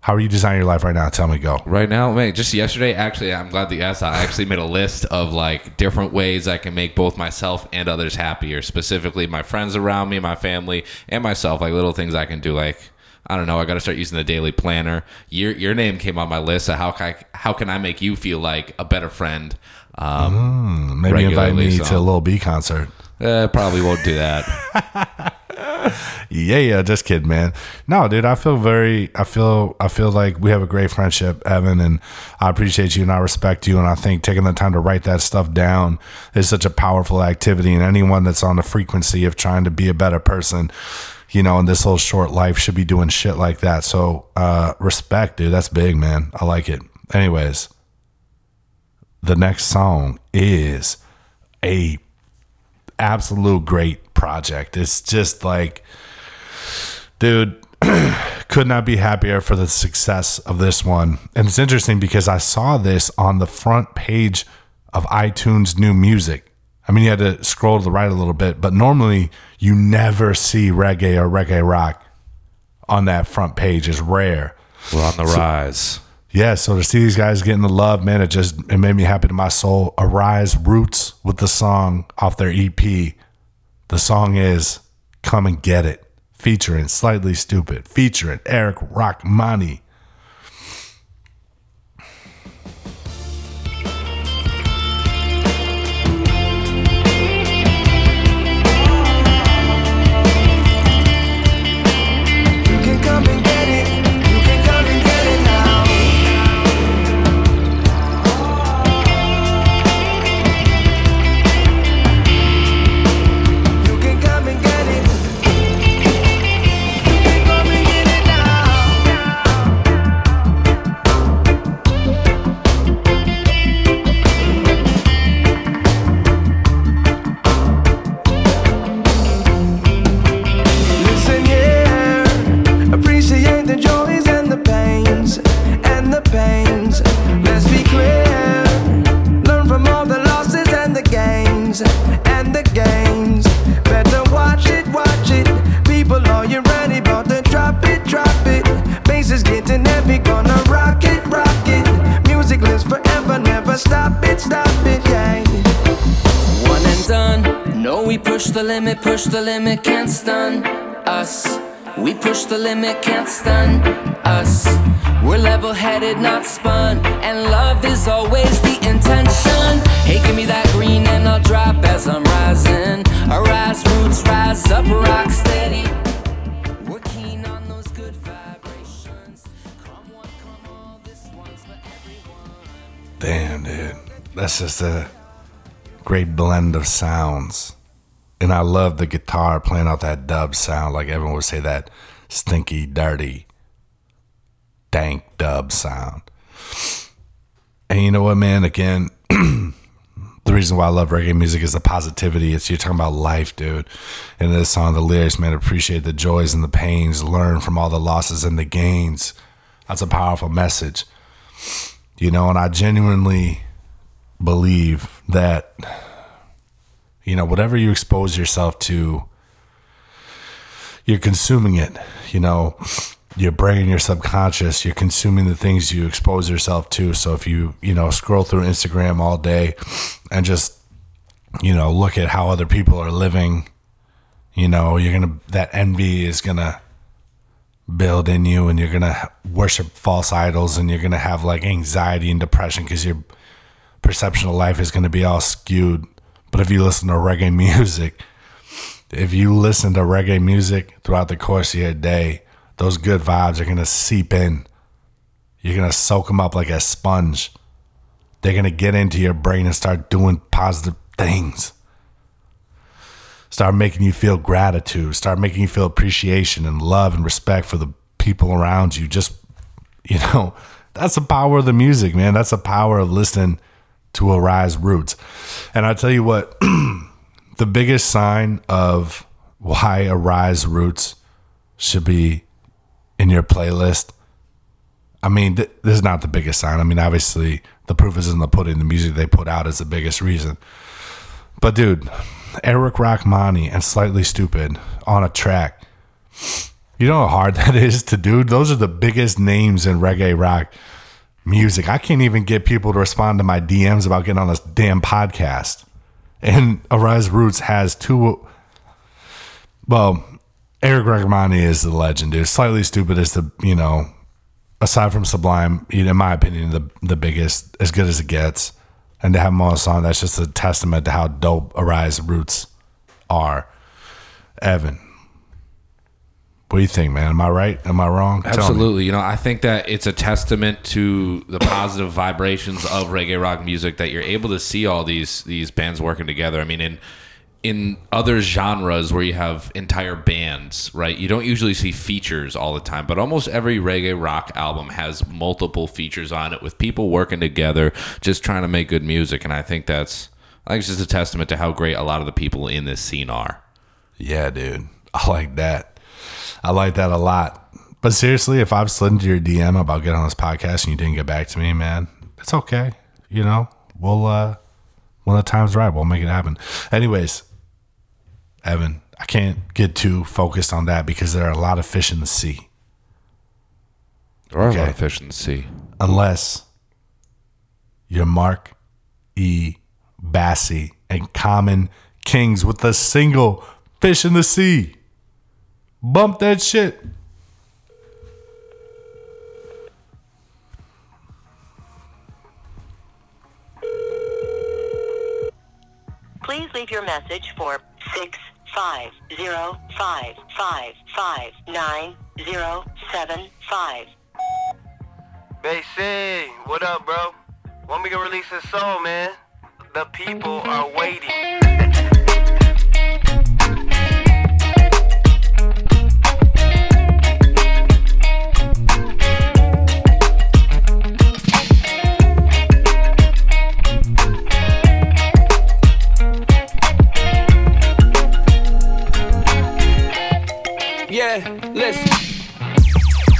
How are you designing your life right now? Tell me go. Right now, man, just yesterday, actually, I'm glad that you asked that. I actually made a list of like different ways I can make both myself and others happier, specifically my friends around me, my family, and myself. Like little things I can do. Like, I don't know, I got to start using the daily planner. Your your name came on my list. So how can I, how can I make you feel like a better friend? Um, Maybe invite me so- to a little B concert. Uh, probably won't do that. <laughs> Yeah, yeah, just kidding, man. No, dude, I feel very, I feel, I feel like we have a great friendship, Evan, and I appreciate you and I respect you. And I think taking the time to write that stuff down is such a powerful activity. And anyone that's on the frequency of trying to be a better person, you know, in this little short life should be doing shit like that. So, uh, respect, dude. That's big, man. I like it. Anyways, the next song is a absolute great project. It's just like, dude, <clears throat> could not be happier for the success of this one. And it's interesting because I saw this on the front page of iTunes new music. I mean, you had to scroll to the right a little bit, but normally you never see reggae or reggae rock on that front page. It's rare. We're on the rise. Yeah, so to see these guys getting the love, man, it just it made me happy to my soul. Arise Roots with the song off their EP. The song is Come and Get It, featuring Slightly Stoopid, featuring Eric Rachmany. The limit, can't stun us. We push the limit, can't stun us. We're level headed, not spun. And love is always the intention. Hey, give me that green and I'll drop as I'm rising. Arise, roots, rise up, rock steady. We're keen on those good vibrations. Come one, come all, this one's for everyone. Damn, dude. That's just a great blend of sounds. And I love the guitar playing out that dub sound, like everyone would say that stinky, dirty, dank dub sound. And you know what, man? Again, <clears throat> the reason why I love reggae music is the positivity. It's you're talking about life, dude. And this song, the lyrics, man, appreciate the joys and the pains, learn from all the losses and the gains. That's a powerful message you know and i genuinely believe that you know whatever you expose yourself to you're consuming it you know. Your brain your subconscious you're consuming the things you expose yourself to. So if you you know scroll through instagram all day and just you know look at how other people are living you know you're gonna that envy is gonna build in you and you're gonna worship false idols and you're gonna have like anxiety and depression because your perception of life is gonna be all skewed but if you listen to reggae <laughs> music if you listen to reggae music throughout the course of your day those good vibes are gonna seep in you're gonna soak them up like a sponge they're gonna get into your brain and start doing positive things start making you feel gratitude, start making you feel appreciation and love and respect for the people around you. Just, you know, <laughs> that's the power of the music, man. That's the power of listening to Arise Roots. And I tell you what, <clears throat> the biggest sign of why Arise Roots should be in your playlist. I mean, th- this is not the biggest sign. I mean, obviously, the proof is in the pudding. The music they put out is the biggest reason. But dude, Eric Rachmany and Slightly Stoopid on a track. You know how hard <laughs> that is to do? Those are the biggest names in reggae rock music. I can't even get people to respond to my DMs about getting on this damn podcast. And Arise Roots has two. Well, Eric Rachmany is the legend, dude. Slightly Stoopid is the, you know, aside from Sublime, in my opinion, the the biggest, as good as it gets. And to have him on a song, that's just a testament to how dope Arise Roots are. Evan, what do you think, man? Am I right? Am I wrong? Tell me. Absolutely. You know, I think that it's a testament to the positive vibrations of reggae rock music that you're able to see all these these bands working together. I mean, in in other genres where you have entire bands, right? You don't usually see features all the time, but almost every reggae rock album has multiple features on it with people working together, just trying to make good music. And I think that's I think it's just a testament to how great a lot of the people in this scene are. Yeah, dude. I like that. I like that a lot. But seriously, if I've slid into your DM about getting on this podcast and you didn't get back to me, man, it's okay. You know, we'll uh when the time's right, we'll make it happen. Anyways, Evan, I can't get too focused on that because there are a lot of fish in the sea. There are a lot of fish in the sea. Unless you're Mark E. Bassey and Common Kings with a single Fish in the Sea. Bump that shit. Please leave your message for six five zero five five five nine zero seven five. Bassy, what up, bro? When we gonna release this song, man? The people are waiting. <laughs> Yeah, listen.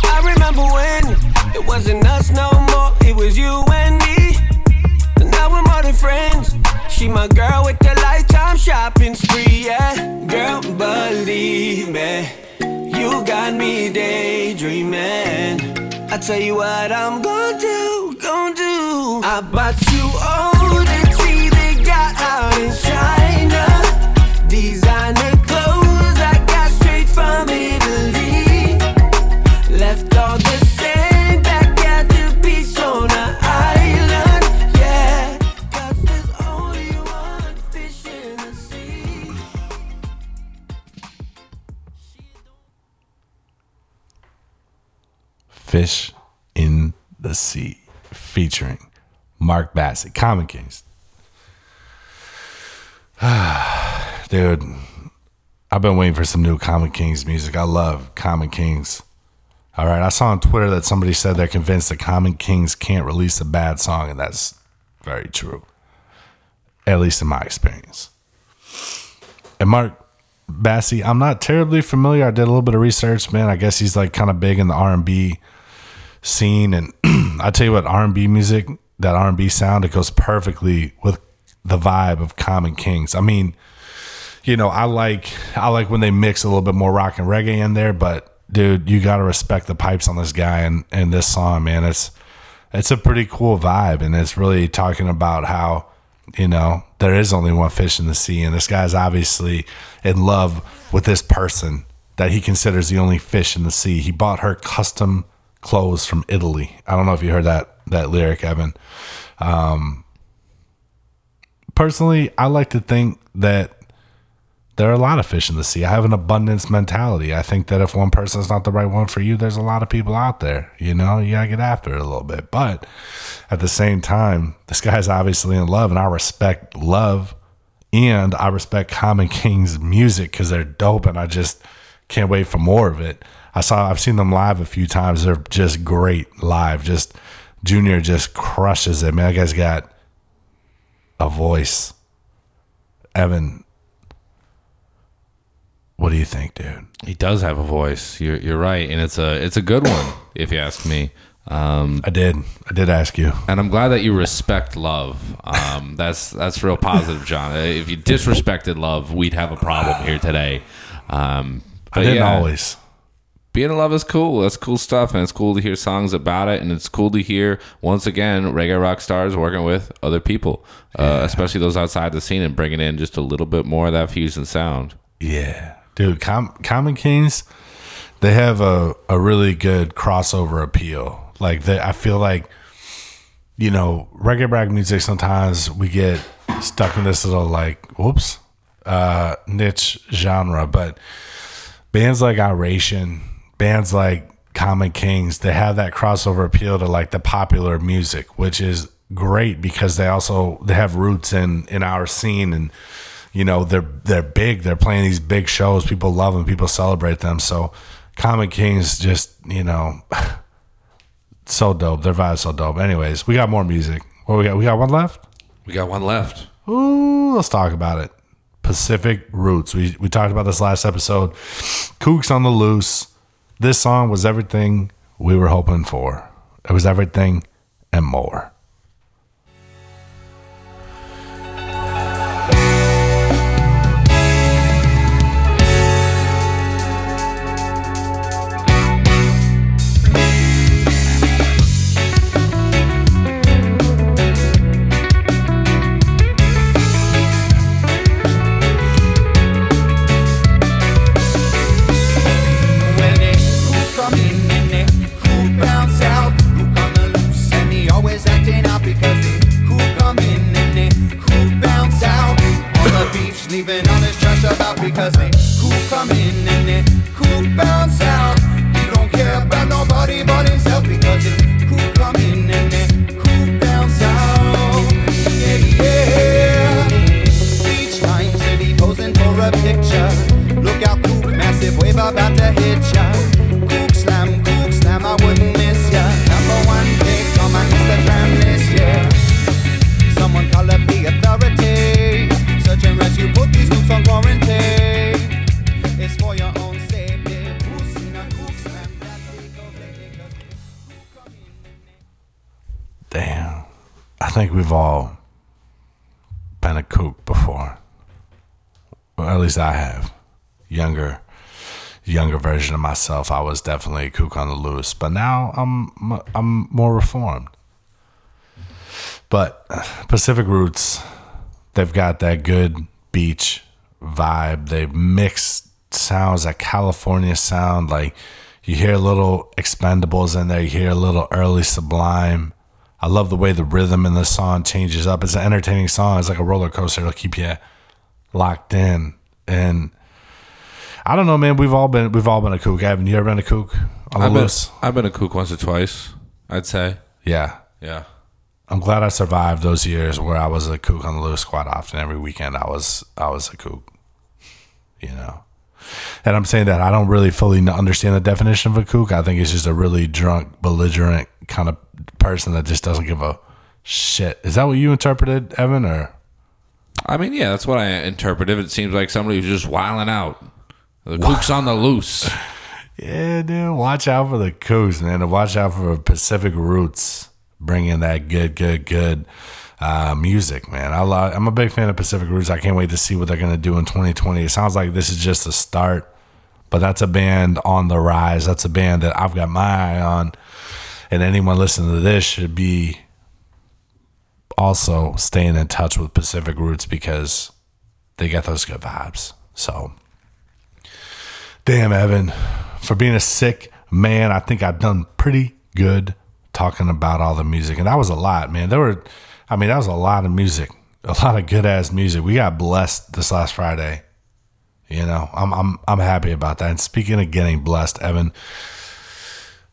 I remember when it wasn't us no more, it was you and me. And now we're more than friends. She my girl with the lifetime shopping spree, yeah. Girl, believe me, you got me daydreaming. I tell you what I'm gonna do, gonna do. I bought you all the tea they got out in China. Fish in the Sea featuring Mark Bassett, Common Kings. <sighs> Dude, I've been waiting for some new Common Kings music. I love Common Kings. All right, I saw on Twitter that somebody said they're convinced that Common Kings can't release a bad song, and that's very true, at least in my experience. And Marc Bassy, I'm not terribly familiar. I did a little bit of research, man. I guess he's like kind of big in the R&B scene, and <clears throat> I tell you what, R&B music, that R&B sound, it goes perfectly with the vibe of Common Kings. I mean, you know, I like I like when they mix a little bit more rock and reggae in there, but dude, you got to respect the pipes on this guy and and this song, man. It's it's a pretty cool vibe, and it's really talking about how you know there is only one fish in the sea, and this guy's obviously in love with this person that he considers the only fish in the sea. He bought her custom clothes from Italy. I don't know if you heard that that lyric, Evan. Um, personally, I like to think that there are a lot of fish in the sea. I have an abundance mentality. I think that if one person's not the right one for you, there's a lot of people out there. You know, you gotta get after it a little bit. But at the same time, this guy's obviously in love, and I respect love, and I respect Common King's music because they're dope, and I just can't wait for more of it. I saw, I've seen them live a few times. They're just great live. Just Junior just crushes it, man. That guy's got a voice. Evan, what do you think, dude? He does have a voice. You're you're right, and it's a it's a good one if you ask me. Um, I did. I did ask you. and I'm glad that you respect love. Um, that's that's real positive, John. If you disrespected love, we'd have a problem here today. Um, I didn't yeah, always. Being in love is cool. That's cool stuff, and it's cool to hear songs about it, and it's cool to hear once again reggae rock stars working with other people, uh, especially those outside the scene, and bringing in just a little bit more of that fusion sound. Yeah, dude. Com- Common Kings, they have a, a really good crossover appeal. Like they, I feel like, you know, reggae rock music. Sometimes we get stuck in this little like, whoops, uh, niche genre. But bands like Iration, bands like Common Kings, they have that crossover appeal to like the popular music, which is great because they also they have roots in in our scene and you know they're they're big they're playing these big shows people love them people celebrate them so common kings just you know <sighs> so dope their vibe's so dope anyways we got more music what we got we got one left We got one left. Ooh, let's talk about it. Pacific Roots. We we talked about this last episode. Kooks on the loose. This song was everything we were hoping for. It was everything and more. Leaving all this trash about because they who come in and they who bounce out. Think we've all been a kook before. Well, at least I have. Younger younger version of myself, I was definitely a kook on the loose, but now I'm I'm more reformed. But Pacific Roots, they've got that good beach vibe. They mix sounds, that California sound. Like you hear little expendables in there, you hear a little early sublime. I love the way the rhythm in the song changes up. It's an entertaining song. It's like a roller coaster. It'll keep you locked in. And I don't know, man. We've all been we've all been a kook. Haven't you ever been a kook on the I've been, loose? I've been a kook once or twice. I'd say. Yeah. Yeah. I'm glad I survived those years where I was a kook on the loose quite often. Every weekend I was I was a kook. You know. And I'm saying that I don't really fully understand the definition of a kook. I think it's just a really drunk, belligerent kind of person that just doesn't give a shit. Is that what you interpreted, Evan, or I mean, yeah, that's what I interpreted. It seems like somebody who's just wiling out. The kook's on the loose. <laughs> Yeah, dude. Watch out for the Kooks, man. And watch out for Pacific Roots bringing that good, good, good uh, music, man. I love, I'm a big fan of Pacific Roots. I can't wait to see what they're going to do in 2020. It sounds like this is just the start, but that's a band on the rise. That's a band that I've got my eye on. And anyone listening to this should be also staying in touch with Pacific Roots because they get those good vibes. So, damn, Evan, for being a sick man, I think I've done pretty good talking about all the music. And that was a lot, man. There were, I mean, that was a lot of music, a lot of good ass music. We got blessed this last Friday. You know, I'm I'm I'm happy about that. And speaking of getting blessed, Evan,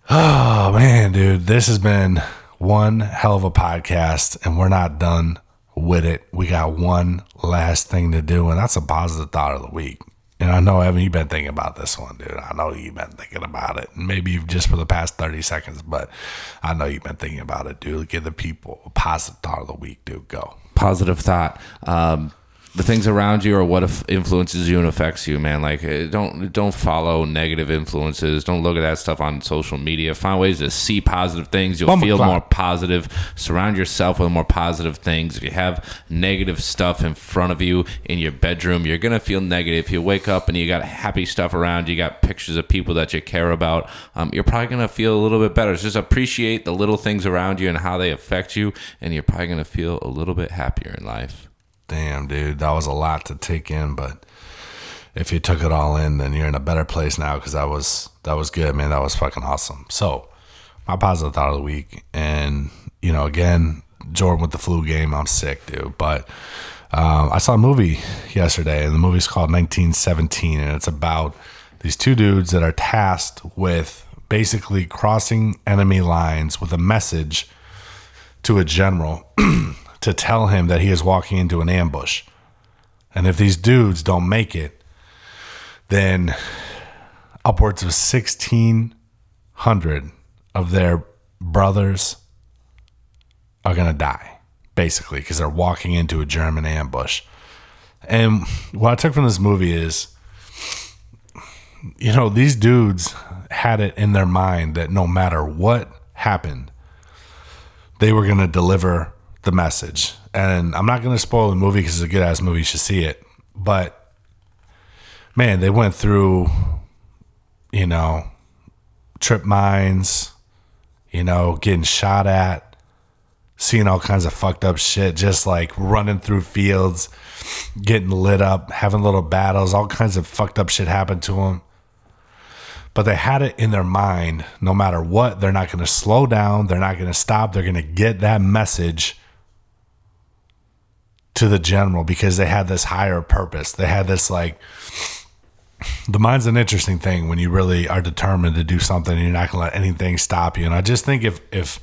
oh man, dude, this has been one hell of a podcast, and we're not done with it. We got one last thing to do, and that's a positive thought of the week. And I know, Evan, you've been thinking about this one, dude. I know you've been thinking about it. And maybe just for the past 30 seconds, but I know you've been thinking about it, dude. Give the people a positive thought of the week, dude. Go. Positive thought. Um, the things around you are what influences you and affects you, man. Like eh, don't don't follow negative influences. Don't look at that stuff on social media. Find ways to see positive things. You'll Bumble feel clock. more positive. Surround yourself with more positive things. If you have negative stuff in front of you in your bedroom, you're gonna feel negative. If you wake up and you got happy stuff around, you got pictures of people that you care about, um, you're probably gonna feel a little bit better. Just appreciate the little things around you and how they affect you, and you're probably gonna feel a little bit happier in life. Damn, dude, that was a lot to take in, but if you took it all in, then you're in a better place now because that was that was good, man. That was fucking awesome. So, my positive thought of the week, and you know, again, Jordan with the flu game, I'm sick, dude. But um, I saw a movie yesterday, and the movie's called 1917, and it's about these two dudes that are tasked with basically crossing enemy lines with a message to a general <clears throat> to tell him that he is walking into an ambush. And if these dudes don't make it, then upwards of 1,600 of their brothers are going to die, basically, because they're walking into a German ambush. And what I took from this movie is, you know, these dudes had it in their mind that no matter what happened, they were going to deliver the message. And I'm not going to spoil the movie because it's a good ass movie. You should see it. But man, they went through, you know, trip mines, you know, getting shot at, seeing all kinds of fucked up shit, just like running through fields, getting lit up, having little battles, all kinds of fucked up shit happened to them. But they had it in their mind no matter what, they're not going to slow down, they're not going to stop, they're going to get that message to the general because they had this higher purpose. They had this like the mind's an interesting thing when you really are determined to do something and you're not gonna let anything stop you. And I just think if if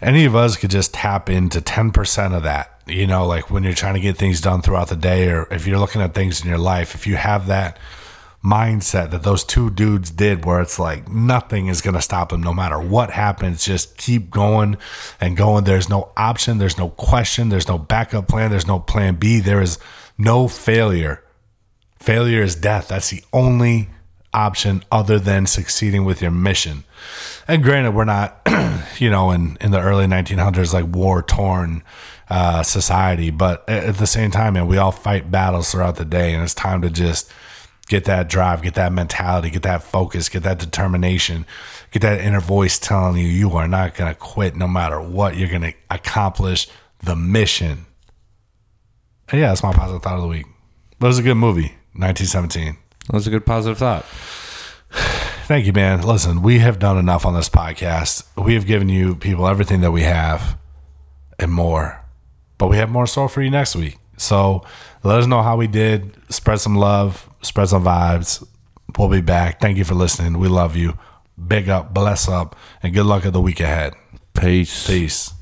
any of us could just tap into ten percent of that, you know, like when you're trying to get things done throughout the day or if you're looking at things in your life, if you have that mindset that those two dudes did where it's like nothing is going to stop them no matter what happens just keep going and going. There's no option there's no question there's no backup plan there's no plan B. There is no failure. Failure is death. That's the only option other than succeeding with your mission. And granted we're not <clears throat> you know in in the early 1900s like war torn uh, society but at at the same time man we all fight battles throughout the day and it's time to just get that drive, get that mentality, get that focus, get that determination, get that inner voice telling you you are not going to quit no matter what. You're going to accomplish the mission. And yeah, that's my positive thought of the week. But it was a good movie, 1917. That was a good positive thought. Thank you, man. Listen, we have done enough on this podcast. We have given you people everything that we have and more. But we have more store for you next week. So let us know how we did. Spread some love, spread some vibes. We'll be back. Thank you for listening. We love you. Big up, bless up, and good luck at the week ahead. Peace. Peace.